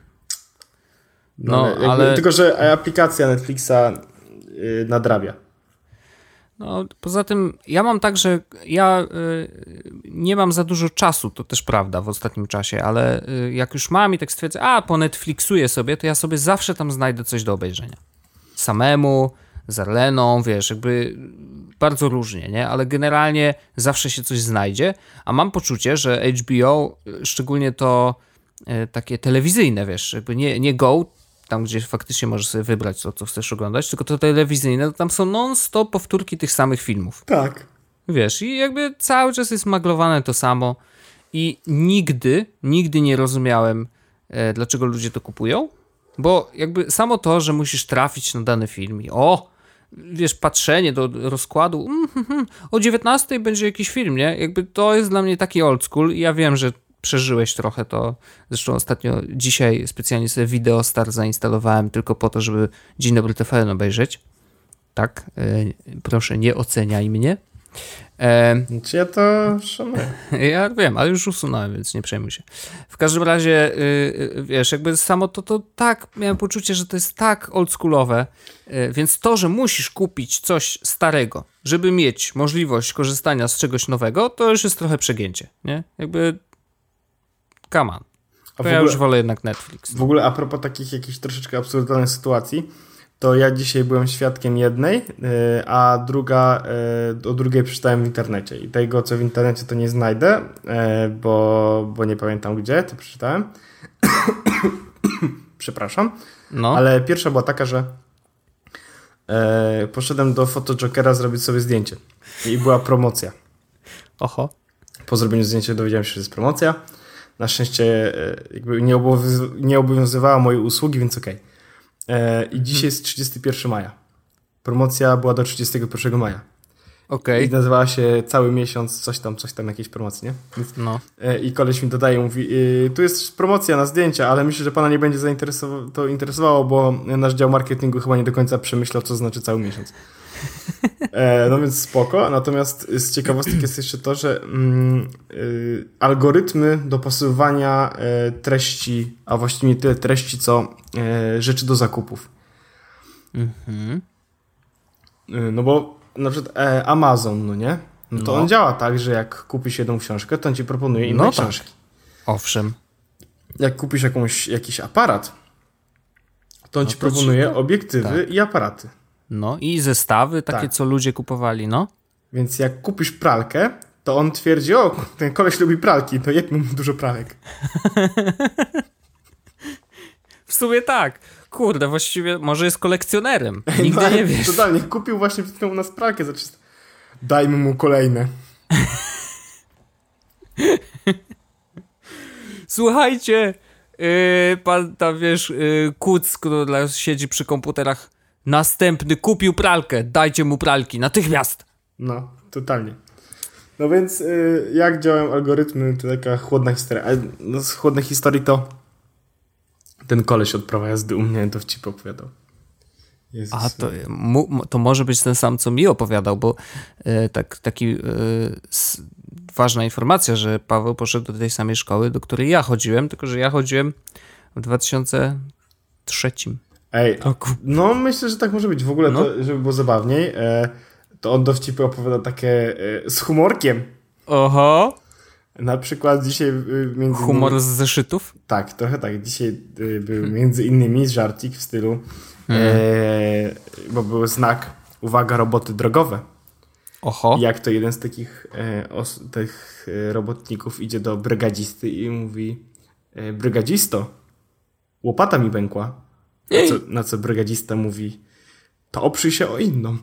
No, no ale... Tylko, że aplikacja Netflixa yy, nadrabia. No, poza tym ja mam tak, że ja y, nie mam za dużo czasu, to też prawda w ostatnim czasie, ale y, jak już mam i tak stwierdzę, a po Netflixuję sobie, to ja sobie zawsze tam znajdę coś do obejrzenia. Samemu, z Arleną, wiesz, jakby bardzo różnie, nie? Ale generalnie zawsze się coś znajdzie, a mam poczucie, że HBO, szczególnie to y, takie telewizyjne, wiesz, jakby nie, nie Go, tam gdzie faktycznie możesz sobie wybrać to, co chcesz oglądać, tylko to telewizyjne, to tam są non-stop powtórki tych samych filmów. Tak. Wiesz, i jakby cały czas jest maglowane to samo i nigdy, nigdy nie rozumiałem, e, dlaczego ludzie to kupują, bo jakby samo to, że musisz trafić na dany film i o, wiesz, patrzenie do rozkładu, mm, mm, mm, o 19 będzie jakiś film, nie? Jakby to jest dla mnie taki old school i ja wiem, że przeżyłeś trochę to. Zresztą ostatnio, dzisiaj specjalnie sobie Video Star zainstalowałem tylko po to, żeby Dzień Dobry TVN obejrzeć. Tak, e, proszę nie oceniaj mnie. E, Czy ja to szanuję? Ja wiem, ale już usunąłem, więc nie przejmuj się. W każdym razie, yy, wiesz, jakby samo to, to tak, miałem poczucie, że to jest tak oldschoolowe, yy, więc to, że musisz kupić coś starego, żeby mieć możliwość korzystania z czegoś nowego, to już jest trochę przegięcie, nie? Jakby come on. To ja ogóle, już wolę jednak Netflix. W ogóle a propos takich jakichś troszeczkę absurdalnych sytuacji, to ja dzisiaj byłem świadkiem jednej, y, a druga, y, o drugiej przeczytałem w internecie. I tego, co w internecie, to nie znajdę, y, bo, bo nie pamiętam gdzie, to przeczytałem. Przepraszam. No. Ale pierwsza była taka, że poszedłem do Photojokera zrobić sobie zdjęcie. I była promocja. Oho. Po zrobieniu zdjęcia dowiedziałem się, że jest promocja. Na szczęście jakby nie, obowiązy nie obowiązywała mojej usługi, więc okej. Okay. E, I dzisiaj jest 31 maja. Promocja była do 31 maja. Okay. I nazywała się cały miesiąc coś tam, coś tam, jakieś promocje, nie? Więc, no. E, I koleś mi dodaje, mówi, y, tu jest promocja na zdjęcia, ale myślę, że pana nie będzie zainteresowało, to interesowało, bo nasz dział marketingu chyba nie do końca przemyślał, co znaczy cały miesiąc. E, no więc spoko. Natomiast z ciekawostek jest jeszcze to, że mm, y, algorytmy dopasowywania y, treści, a właściwie nie tyle treści, co y, rzeczy do zakupów. Mhm. No bo na przykład e, Amazon, no nie? No to no. on działa tak, że jak kupisz jedną książkę, to on ci proponuje inne no tak. książki. Owszem. Jak kupisz jakąś, jakiś aparat, to on no ci proponuje ci... obiektywy tak. i aparaty. No i zestawy takie, tak. co ludzie kupowali, no. Więc jak kupisz pralkę, to on twierdzi, o, ten koleś lubi pralki, to jak mu dużo pralek. w sumie tak. Kurde, właściwie może jest kolekcjonerem. Nigdy no, nie wiesz. Totalnie, kupił właśnie przed chwilą u nas pralkę za Dajmy mu kolejne. Słuchajcie, yy, pan tam wiesz, yy, kuc, który siedzi przy komputerach Następny kupił pralkę, dajcie mu pralki, natychmiast. No, totalnie. No więc y, jak działają algorytmy, to taka chłodna historia. Ale no, z chłodnej historii to ten koleś od prawa jazdy u mnie dowcip opowiadał. Jezus. A to, mu, to może być ten sam, co mi opowiadał, bo y, tak, taki y, s, ważna informacja, że Paweł poszedł do tej samej szkoły, do której ja chodziłem, tylko że ja chodziłem w 2003. Ej, no myślę, że tak może być. W ogóle, no. to, żeby było zabawniej, e, to on dowcipy opowiada takie e, z humorkiem. Oho. Na przykład dzisiaj e, między Humor innymi, z zeszytów? Tak, trochę tak. Dzisiaj e, był między innymi żarcik w stylu, hmm. e, bo był znak uwaga, roboty drogowe. Oho. Jak to jeden z takich e, os, tych e, robotników idzie do brygadzisty i mówi brygadzisto, łopata mi pękła. Na co, na co brygadzista mówi, to oprzyj się o inną.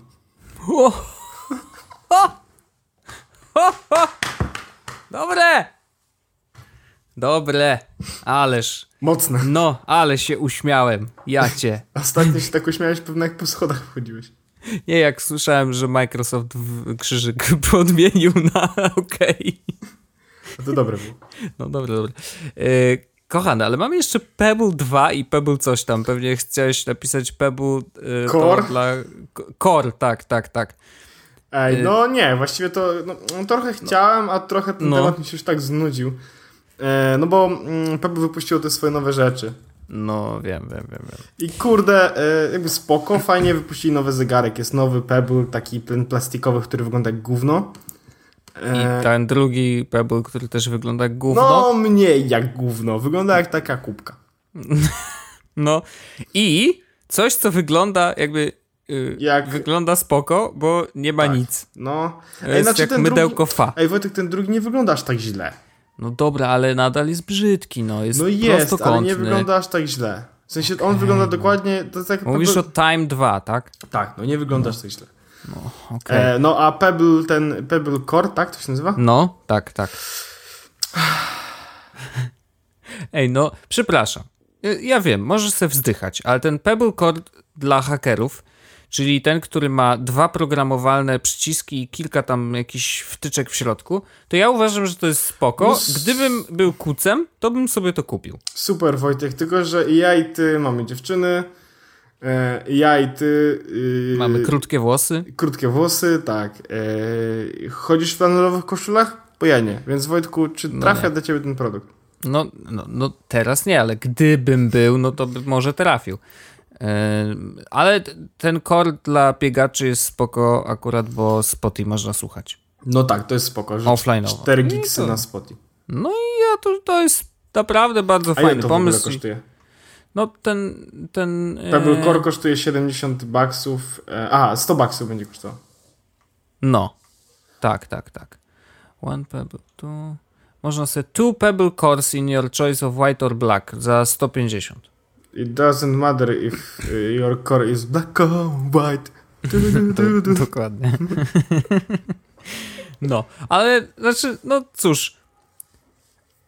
Dobre! Dobre, ależ. Mocne. No, ale się uśmiałem. Ja cię. Ostatnio się tak uśmiałeś, pewnie jak po schodach wchodziłeś. Nie, jak słyszałem, że Microsoft krzyżyk podmienił na OK. No to dobre było. No dobre, dobre. Yy, Kochany, ale mamy jeszcze Pebble 2 i Pebble coś tam. Pewnie chciałeś napisać Pebble... Yy, Core? Dla... Core, tak, tak, tak. Ej, y, no nie, właściwie to no, no trochę chciałem, a trochę ten no. temat mi się już tak znudził. E, no bo mm, Pebble wypuściło te swoje nowe rzeczy. No, wiem, wiem, wiem. wiem. I kurde, e, jakby spoko, fajnie wypuścili nowy zegarek. Jest nowy Pebble, taki plastikowy, który wygląda jak gówno. E, I ten drugi Pebble, który też wygląda jak gówno. No, mniej jak gówno. Wygląda jak taka kubka. no i coś, co wygląda jakby y, jak... wygląda spoko, bo nie ma tak. nic. No. Ej, jest znaczy jak ten mydełko drugi... fa. Ej, Wojtek, ten drugi nie wygląda aż tak źle. No dobra, ale nadal jest brzydki, no. Jest no jest, ale nie wygląda aż tak źle. W sensie on wygląda dokładnie... To tak Mówisz o Time 2, tak? Tak, no nie wygląda aż tak źle. No, okay. e, no a Pebble, ten Pebble Core, tak to się nazywa? No, tak, tak. Ej, no, przepraszam. Ja wiem, możesz sobie wzdychać, ale ten Pebble Core dla hakerów czyli ten, który ma dwa programowalne przyciski i kilka tam jakichś wtyczek w środku, to ja uważam, że to jest spoko. No Gdybym był kucem, to bym sobie to kupił. Super Wojtek, tylko że ja i ty mamy dziewczyny, ja i ty... Yy, mamy krótkie włosy. Krótkie włosy, tak. E, chodzisz w flanelowych koszulach? Bo ja nie. Więc Wojtku, czy no trafia no do ciebie ten produkt? No, no, no teraz nie, ale gdybym był, no to by może trafił. Ale ten core dla biegaczy jest spoko akurat, bo Spotify można słuchać. No tak, to jest spoko. Offline. 4 gigsy to... na Spotify. No i ja to, to jest naprawdę bardzo A fajny to pomysł. W ogóle kosztuje? No ten... ten Pebble e... Core kosztuje 70 baksów. E, aha, 100 baksów będzie kosztował. No. Tak, tak, tak. One Pebble, two... Można sobie two Pebble Cores in your choice of white or black za 150. It doesn't matter if uh, your core is black or white. Du, du, du, Dokładnie. no, ale znaczy, no cóż.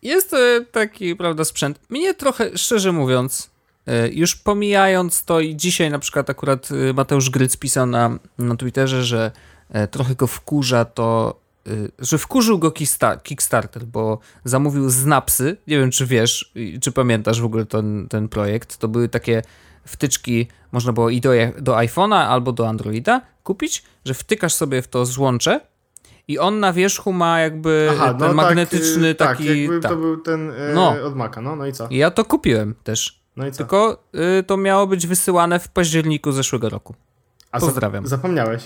Jest to taki, prawda, sprzęt. Mnie trochę, szczerze mówiąc, e, już pomijając to i dzisiaj na przykład akurat e, Mateusz Gryc pisał na, na Twitterze, że e, trochę go wkurza to Y, że wkurzył go Kickstarter, bo zamówił Znapsy. Nie wiem, czy wiesz, czy pamiętasz w ogóle ten, ten projekt. To były takie wtyczki, można było i do, do iPhone'a albo do Androida kupić, że wtykasz sobie w to złącze i on na wierzchu ma jakby Aha, ten no tak, magnetyczny tak, taki... Tak, jakby tak. to był ten e, no. od Maca, no, no i co? I ja to kupiłem też. No i co? Tylko y, to miało być wysyłane w październiku zeszłego roku. Pozdrawiam. A zapomniałeś?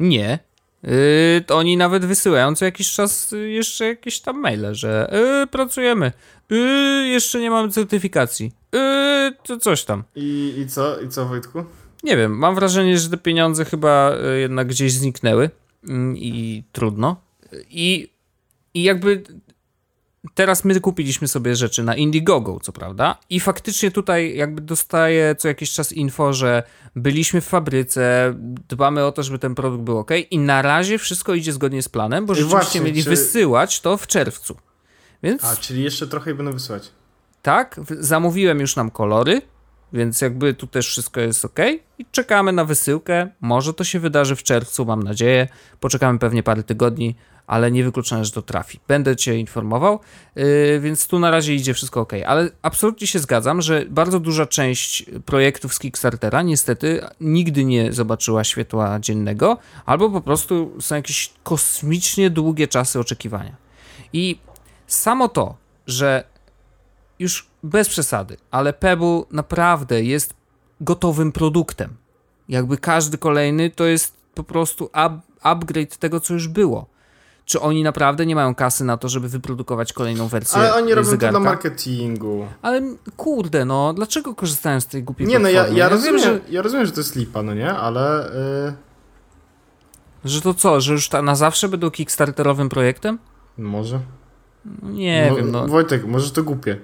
Nie, Yy, to oni nawet wysyłają co jakiś czas jeszcze jakieś tam maile, że yy, pracujemy, yy, jeszcze nie mamy certyfikacji, yy, to coś tam. I, I co? I co Wojtku? Nie wiem, mam wrażenie, że te pieniądze chyba yy, jednak gdzieś zniknęły mm, i trudno. I, I jakby teraz my kupiliśmy sobie rzeczy na Indiegogo, co prawda, i faktycznie tutaj jakby dostaję co jakiś czas info, że byliśmy w fabryce, dbamy o to, żeby ten produkt był ok i na razie wszystko idzie zgodnie z planem, bo rzeczywiście właśnie, mieli czy... wysyłać to w czerwcu. Więc... A, czyli jeszcze trochę i będą wysyłać. Tak, zamówiłem już nam kolory, więc jakby tu też wszystko jest ok i czekamy na wysyłkę. Może to się wydarzy w czerwcu, mam nadzieję. Poczekamy pewnie parę tygodni, ale nie wykluczone, że to trafi. Będę Cię informował, yy, więc tu na razie idzie wszystko ok. Ale absolutnie się zgadzam, że bardzo duża część projektów z Kickstartera niestety nigdy nie zobaczyła światła dziennego, albo po prostu są jakieś kosmicznie długie czasy oczekiwania. I samo to, że już bez przesady, ale Pebble naprawdę jest gotowym produktem. Jakby każdy kolejny to jest po prostu up, upgrade tego, co już było. Czy oni naprawdę nie mają kasy na to, żeby wyprodukować kolejną wersję Ale oni robią zegarka? to dla marketingu. Ale kurde, no, dlaczego korzystają z tej głupiej Nie, no ja, ja, ja rozumiem, wiem, że... ja rozumiem, że to jest lipa, no nie, ale... Yy... Że to co, że już ta, na zawsze będą kickstarterowym projektem? Może. No, nie no, wiem, no. Wojtek, może to głupie.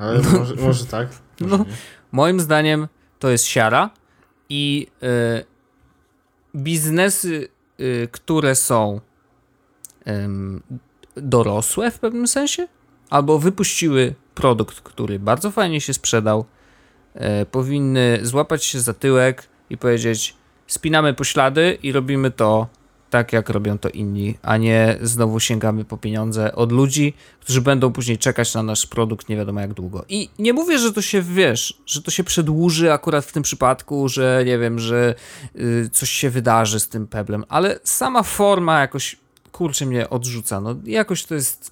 Ale no, może, może, tak. Może no, moim zdaniem to jest siara i yy, biznesy, yy, które są dorosłe w pewnym sensie, albo wypuściły produkt, który bardzo fajnie się sprzedał, e, powinny złapać się za tyłek i powiedzieć: spinamy poślady i robimy to tak jak robią to inni, a nie znowu sięgamy po pieniądze od ludzi, którzy będą później czekać na nasz produkt nie wiadomo jak długo. I nie mówię, że to się, wiesz, że to się przedłuży akurat w tym przypadku, że nie wiem, że y, coś się wydarzy z tym peblem, ale sama forma jakoś, kurczę, mnie odrzuca. No jakoś to jest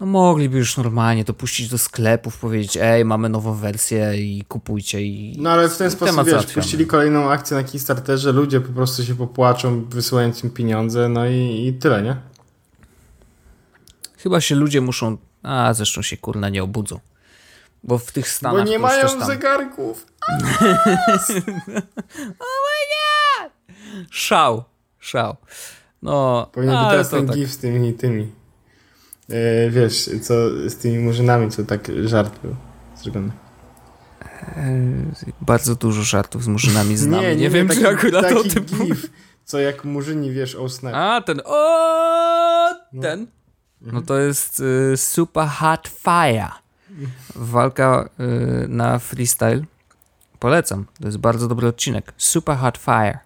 no mogliby już normalnie to puścić do sklepów, powiedzieć, ej, mamy nową wersję i kupujcie i No ale w ten sposób, wiesz, puścili kolejną akcję na Kickstarterze, ludzie po prostu się popłaczą, wysyłając im pieniądze, no i, i tyle, nie? Chyba się ludzie muszą, a zresztą się kurna nie obudzą. Bo w tych Stanach... Bo nie mają tam... zegarków. oh my god! Szał, szał. No, Powinien być teraz ten tak. gif z tymi tymi. E, wiesz, co z tymi murzynami, co tak żart był zrobiony. E, bardzo dużo żartów z murzynami znam. Nie, nie, nie wiem, taki, czy akurat taki o tym gif, co jak murzyni, wiesz, o snap. A, ten, o, no. ten. No to jest y, Super Hot Fire. Walka y, na freestyle. Polecam. To jest bardzo dobry odcinek. Super Hot Fire.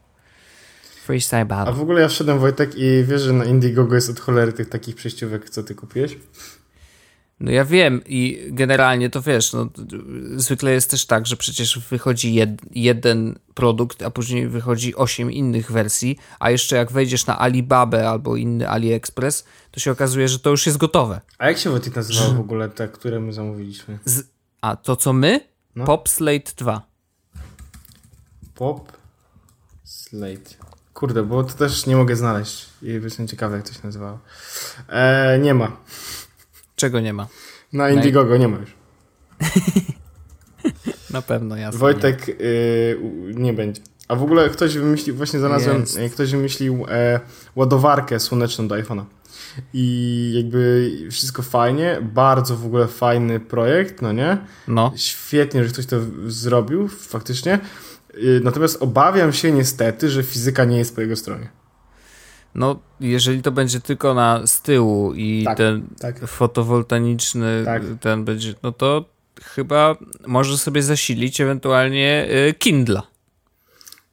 Freestyle Battle. A w ogóle ja wszedłem Wojtek i wiesz, że na Indiegogo jest od cholery tych takich przejściówek, co ty kupiłeś? No ja wiem i generalnie to wiesz, no, zwykle jest też tak, że przecież wychodzi jed, jeden produkt, a później wychodzi osiem innych wersji, a jeszcze jak wejdziesz na Alibabę albo inny AliExpress, to się okazuje, że to już jest gotowe. A jak się Wojtek nazywało w ogóle te, które my zamówiliśmy? Z, a to co my? No. Pop Slate 2. Pop Slate. Kurde, bo to też nie mogę znaleźć i jestem ciekawy, jak to się nazywało. E, nie ma. Czego nie ma? Na Indiegogo nie ma już. Na pewno, jasne. Wojtek y, nie będzie. A w ogóle ktoś wymyślił, właśnie znalazłem, Jest. ktoś wymyślił e, ładowarkę słoneczną do iPhone'a. I jakby wszystko fajnie, bardzo w ogóle fajny projekt, no nie? No. Świetnie, że ktoś to zrobił, faktycznie. Y, natomiast obawiam się niestety, że fizyka nie jest po jego stronie. No, jeżeli to będzie tylko na z tyłu i tak, ten tak. fotowoltaiczny tak. ten będzie, no to chyba może sobie zasilić ewentualnie y, Kindla.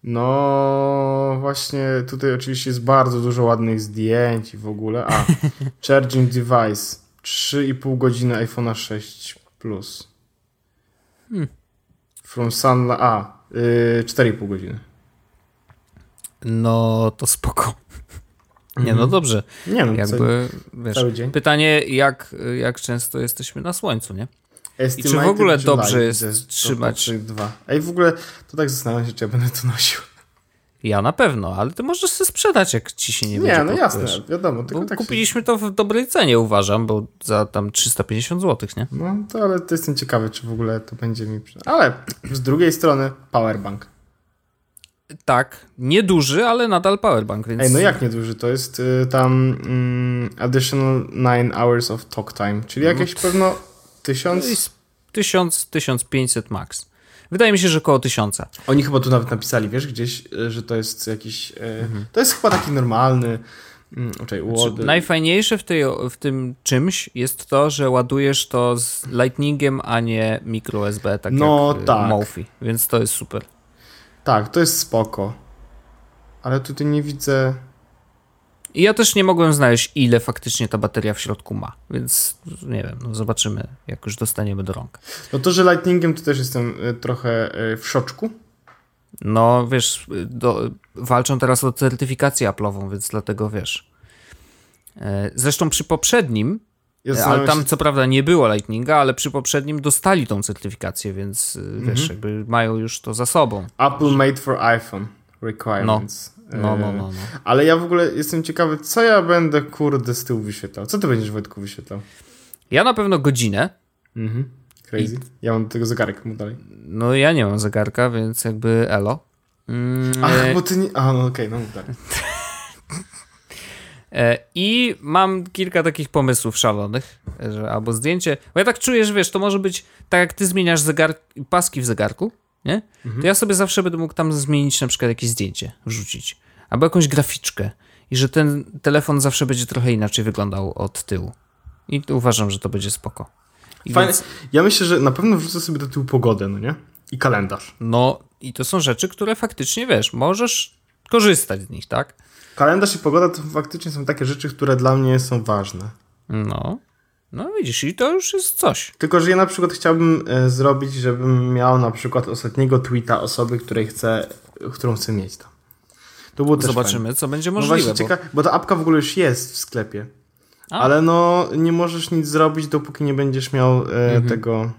No, właśnie tutaj oczywiście jest bardzo dużo ładnych zdjęć i w ogóle. A, charging device 3,5 godziny iPhone'a 6 Plus. Hmm. From Sunlight. A, Yy, 4,5 godziny. No to spoko. Nie, no mhm. dobrze. Nie no, Jakby, wiesz, cały dzień. Pytanie, jak, jak często jesteśmy na słońcu, nie? I czy w ogóle dobrze jest trzymać... Dwa. Ej, w ogóle to tak zastanawiam się, czy ja będę to nosił. Ja na pewno, ale ty możesz sobie sprzedać, jak ci się nie, nie będzie Nie, no jasne, wiadomo. Tylko tak kupiliśmy się... to w dobrej cenie, uważam, bo za tam 350 zł, nie? No, to ale to jestem ciekawy, czy w ogóle to będzie mi... Ale z drugiej strony powerbank. Tak, nieduży, ale nadal powerbank, więc... Ej, no jak nieduży? To jest y, tam y, additional 9 hours of talk time, czyli jakieś no. pewno 1000... 1000, 1500 max. Wydaje mi się, że około tysiąca. Oni chyba tu nawet napisali, wiesz, gdzieś, e, że to jest jakiś. E, mhm. To jest chyba taki normalny. Mm, znaczy, najfajniejsze w, tej, w tym czymś jest to, że ładujesz to z Lightningiem, a nie micro USB, tak no, jak e, tak. Mofi, więc to jest super. Tak, to jest spoko. Ale tutaj nie widzę. I ja też nie mogłem znaleźć, ile faktycznie ta bateria w środku ma, więc nie wiem, no zobaczymy, jak już dostaniemy do rąk. No to, że Lightningiem to też jestem y, trochę y, w szoczku. No wiesz, do, walczą teraz o certyfikację Apple'ową, więc dlatego wiesz. E, zresztą przy poprzednim, ja ale tam się... co prawda nie było Lightninga, ale przy poprzednim dostali tą certyfikację, więc mhm. wiesz, jakby mają już to za sobą. Apple made for iPhone requirements. No. No, no, no, no. Ale ja w ogóle jestem ciekawy, co ja będę kurde z tyłu wyświetlał. Co ty będziesz Wojtku wyświetlał? Ja na pewno godzinę. Mhm. Crazy. I... Ja mam do tego zegarek mu dalej. No ja nie mam zegarka, więc jakby elo. Mm, Ach, e... bo ty nie... A, no okej, okay, no dalej. E, I mam kilka takich pomysłów szalonych, że albo zdjęcie. Bo ja tak czuję, że wiesz, to może być tak jak ty zmieniasz zegar... paski w zegarku, nie? Mhm. To ja sobie zawsze będę mógł tam zmienić na przykład jakieś zdjęcie, wrzucić. Albo jakąś graficzkę. I że ten telefon zawsze będzie trochę inaczej wyglądał od tyłu. I uważam, że to będzie spoko. Fajne. Więc... Ja myślę, że na pewno wrzucę sobie do tyłu pogodę, no nie? I kalendarz. No i to są rzeczy, które faktycznie, wiesz, możesz korzystać z nich, tak? Kalendarz i pogoda to faktycznie są takie rzeczy, które dla mnie są ważne. No. No widzisz, i to już jest coś. Tylko, że ja na przykład chciałbym e, zrobić, żebym miał na przykład ostatniego tweeta osoby, której chcę, którą chcę mieć tam. To było Zobaczymy, fajne. co będzie możliwe. No właśnie, bo... bo ta apka w ogóle już jest w sklepie. A. Ale no, nie możesz nic zrobić, dopóki nie będziesz miał e, mhm. tego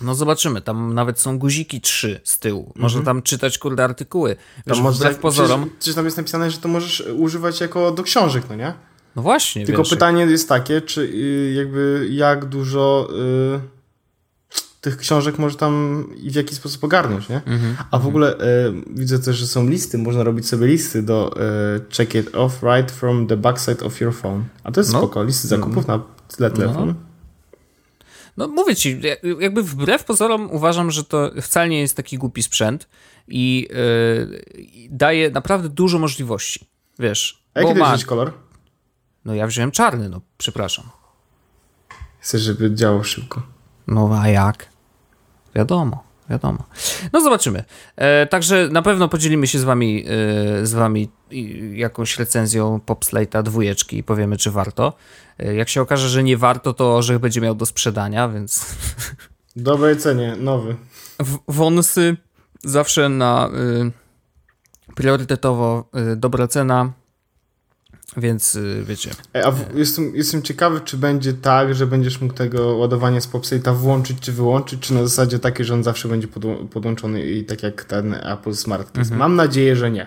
no zobaczymy, tam nawet są guziki trzy z tyłu. Można tam czytać kurde artykuły. Wiesz, tam może, pozorom. Przecież, przecież tam jest napisane, że to możesz używać jako do książek, no nie? No właśnie. Tylko wiesz, pytanie jest takie, czy y, jakby jak dużo y, tych książek może tam i w jaki sposób ogarnąć, nie? -hmm, A w ogóle y, widzę też, że są listy, można robić sobie listy do y, check it off right from the backside of your phone. A to jest no. spoko, listy zakupów mm -hmm. na tle telefonu. No. No mówię ci, jakby wbrew pozorom uważam, że to wcale nie jest taki głupi sprzęt i yy, daje naprawdę dużo możliwości. Wiesz. A jaki ma... kolor? No ja wziąłem czarny, no przepraszam. Chcesz, żeby działał szybko. No a jak? Wiadomo, wiadomo. No zobaczymy. E, także na pewno podzielimy się z wami, e, z wami jakąś recenzją Popslate'a dwójeczki i powiemy, czy warto. E, jak się okaże, że nie warto, to orzech będzie miał do sprzedania, więc... Dobrej cenie, nowy. W wąsy zawsze na y, priorytetowo y, dobra cena, więc y, wiecie. A w, jestem, jestem ciekawy, czy będzie tak, że będziesz mógł tego ładowania z Popsate'a włączyć czy wyłączyć, czy na zasadzie takiej, że on zawsze będzie podłączony i tak jak ten Apple Smart. Mhm. Mam nadzieję, że nie.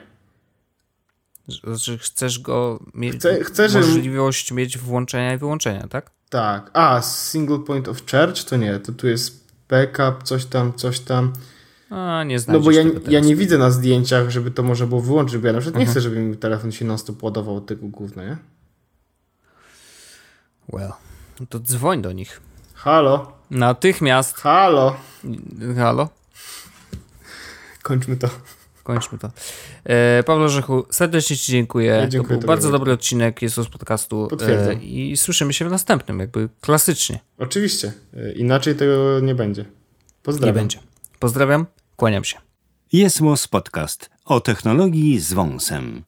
Znaczy chcesz go mieć chcę, chcę, możliwość że... mieć włączenia i wyłączenia, tak? Tak. A, single point of charge to nie, to tu jest backup, coś tam, coś tam. A, nie No bo ja, ja nie widzę na zdjęciach, żeby to można było wyłączyć, bo ja na przykład nie mhm. chcę, żeby mi telefon się non-stop ładował od tego gówna, nie? Well, no to dzwoń do nich. Halo? Natychmiast. Halo? Halo? Kończmy to. Kończmy to. E, Paweł Rzechu, serdecznie Ci dziękuję. Ja dziękuję to był bardzo dobry odcinek jest z podcastu. Potwierdzam. E, I słyszymy się w następnym, jakby klasycznie. Oczywiście. E, inaczej tego nie będzie. Pozdrawiam. Nie będzie. Pozdrawiam, kłaniam się. Jest Podcast o technologii z wąsem.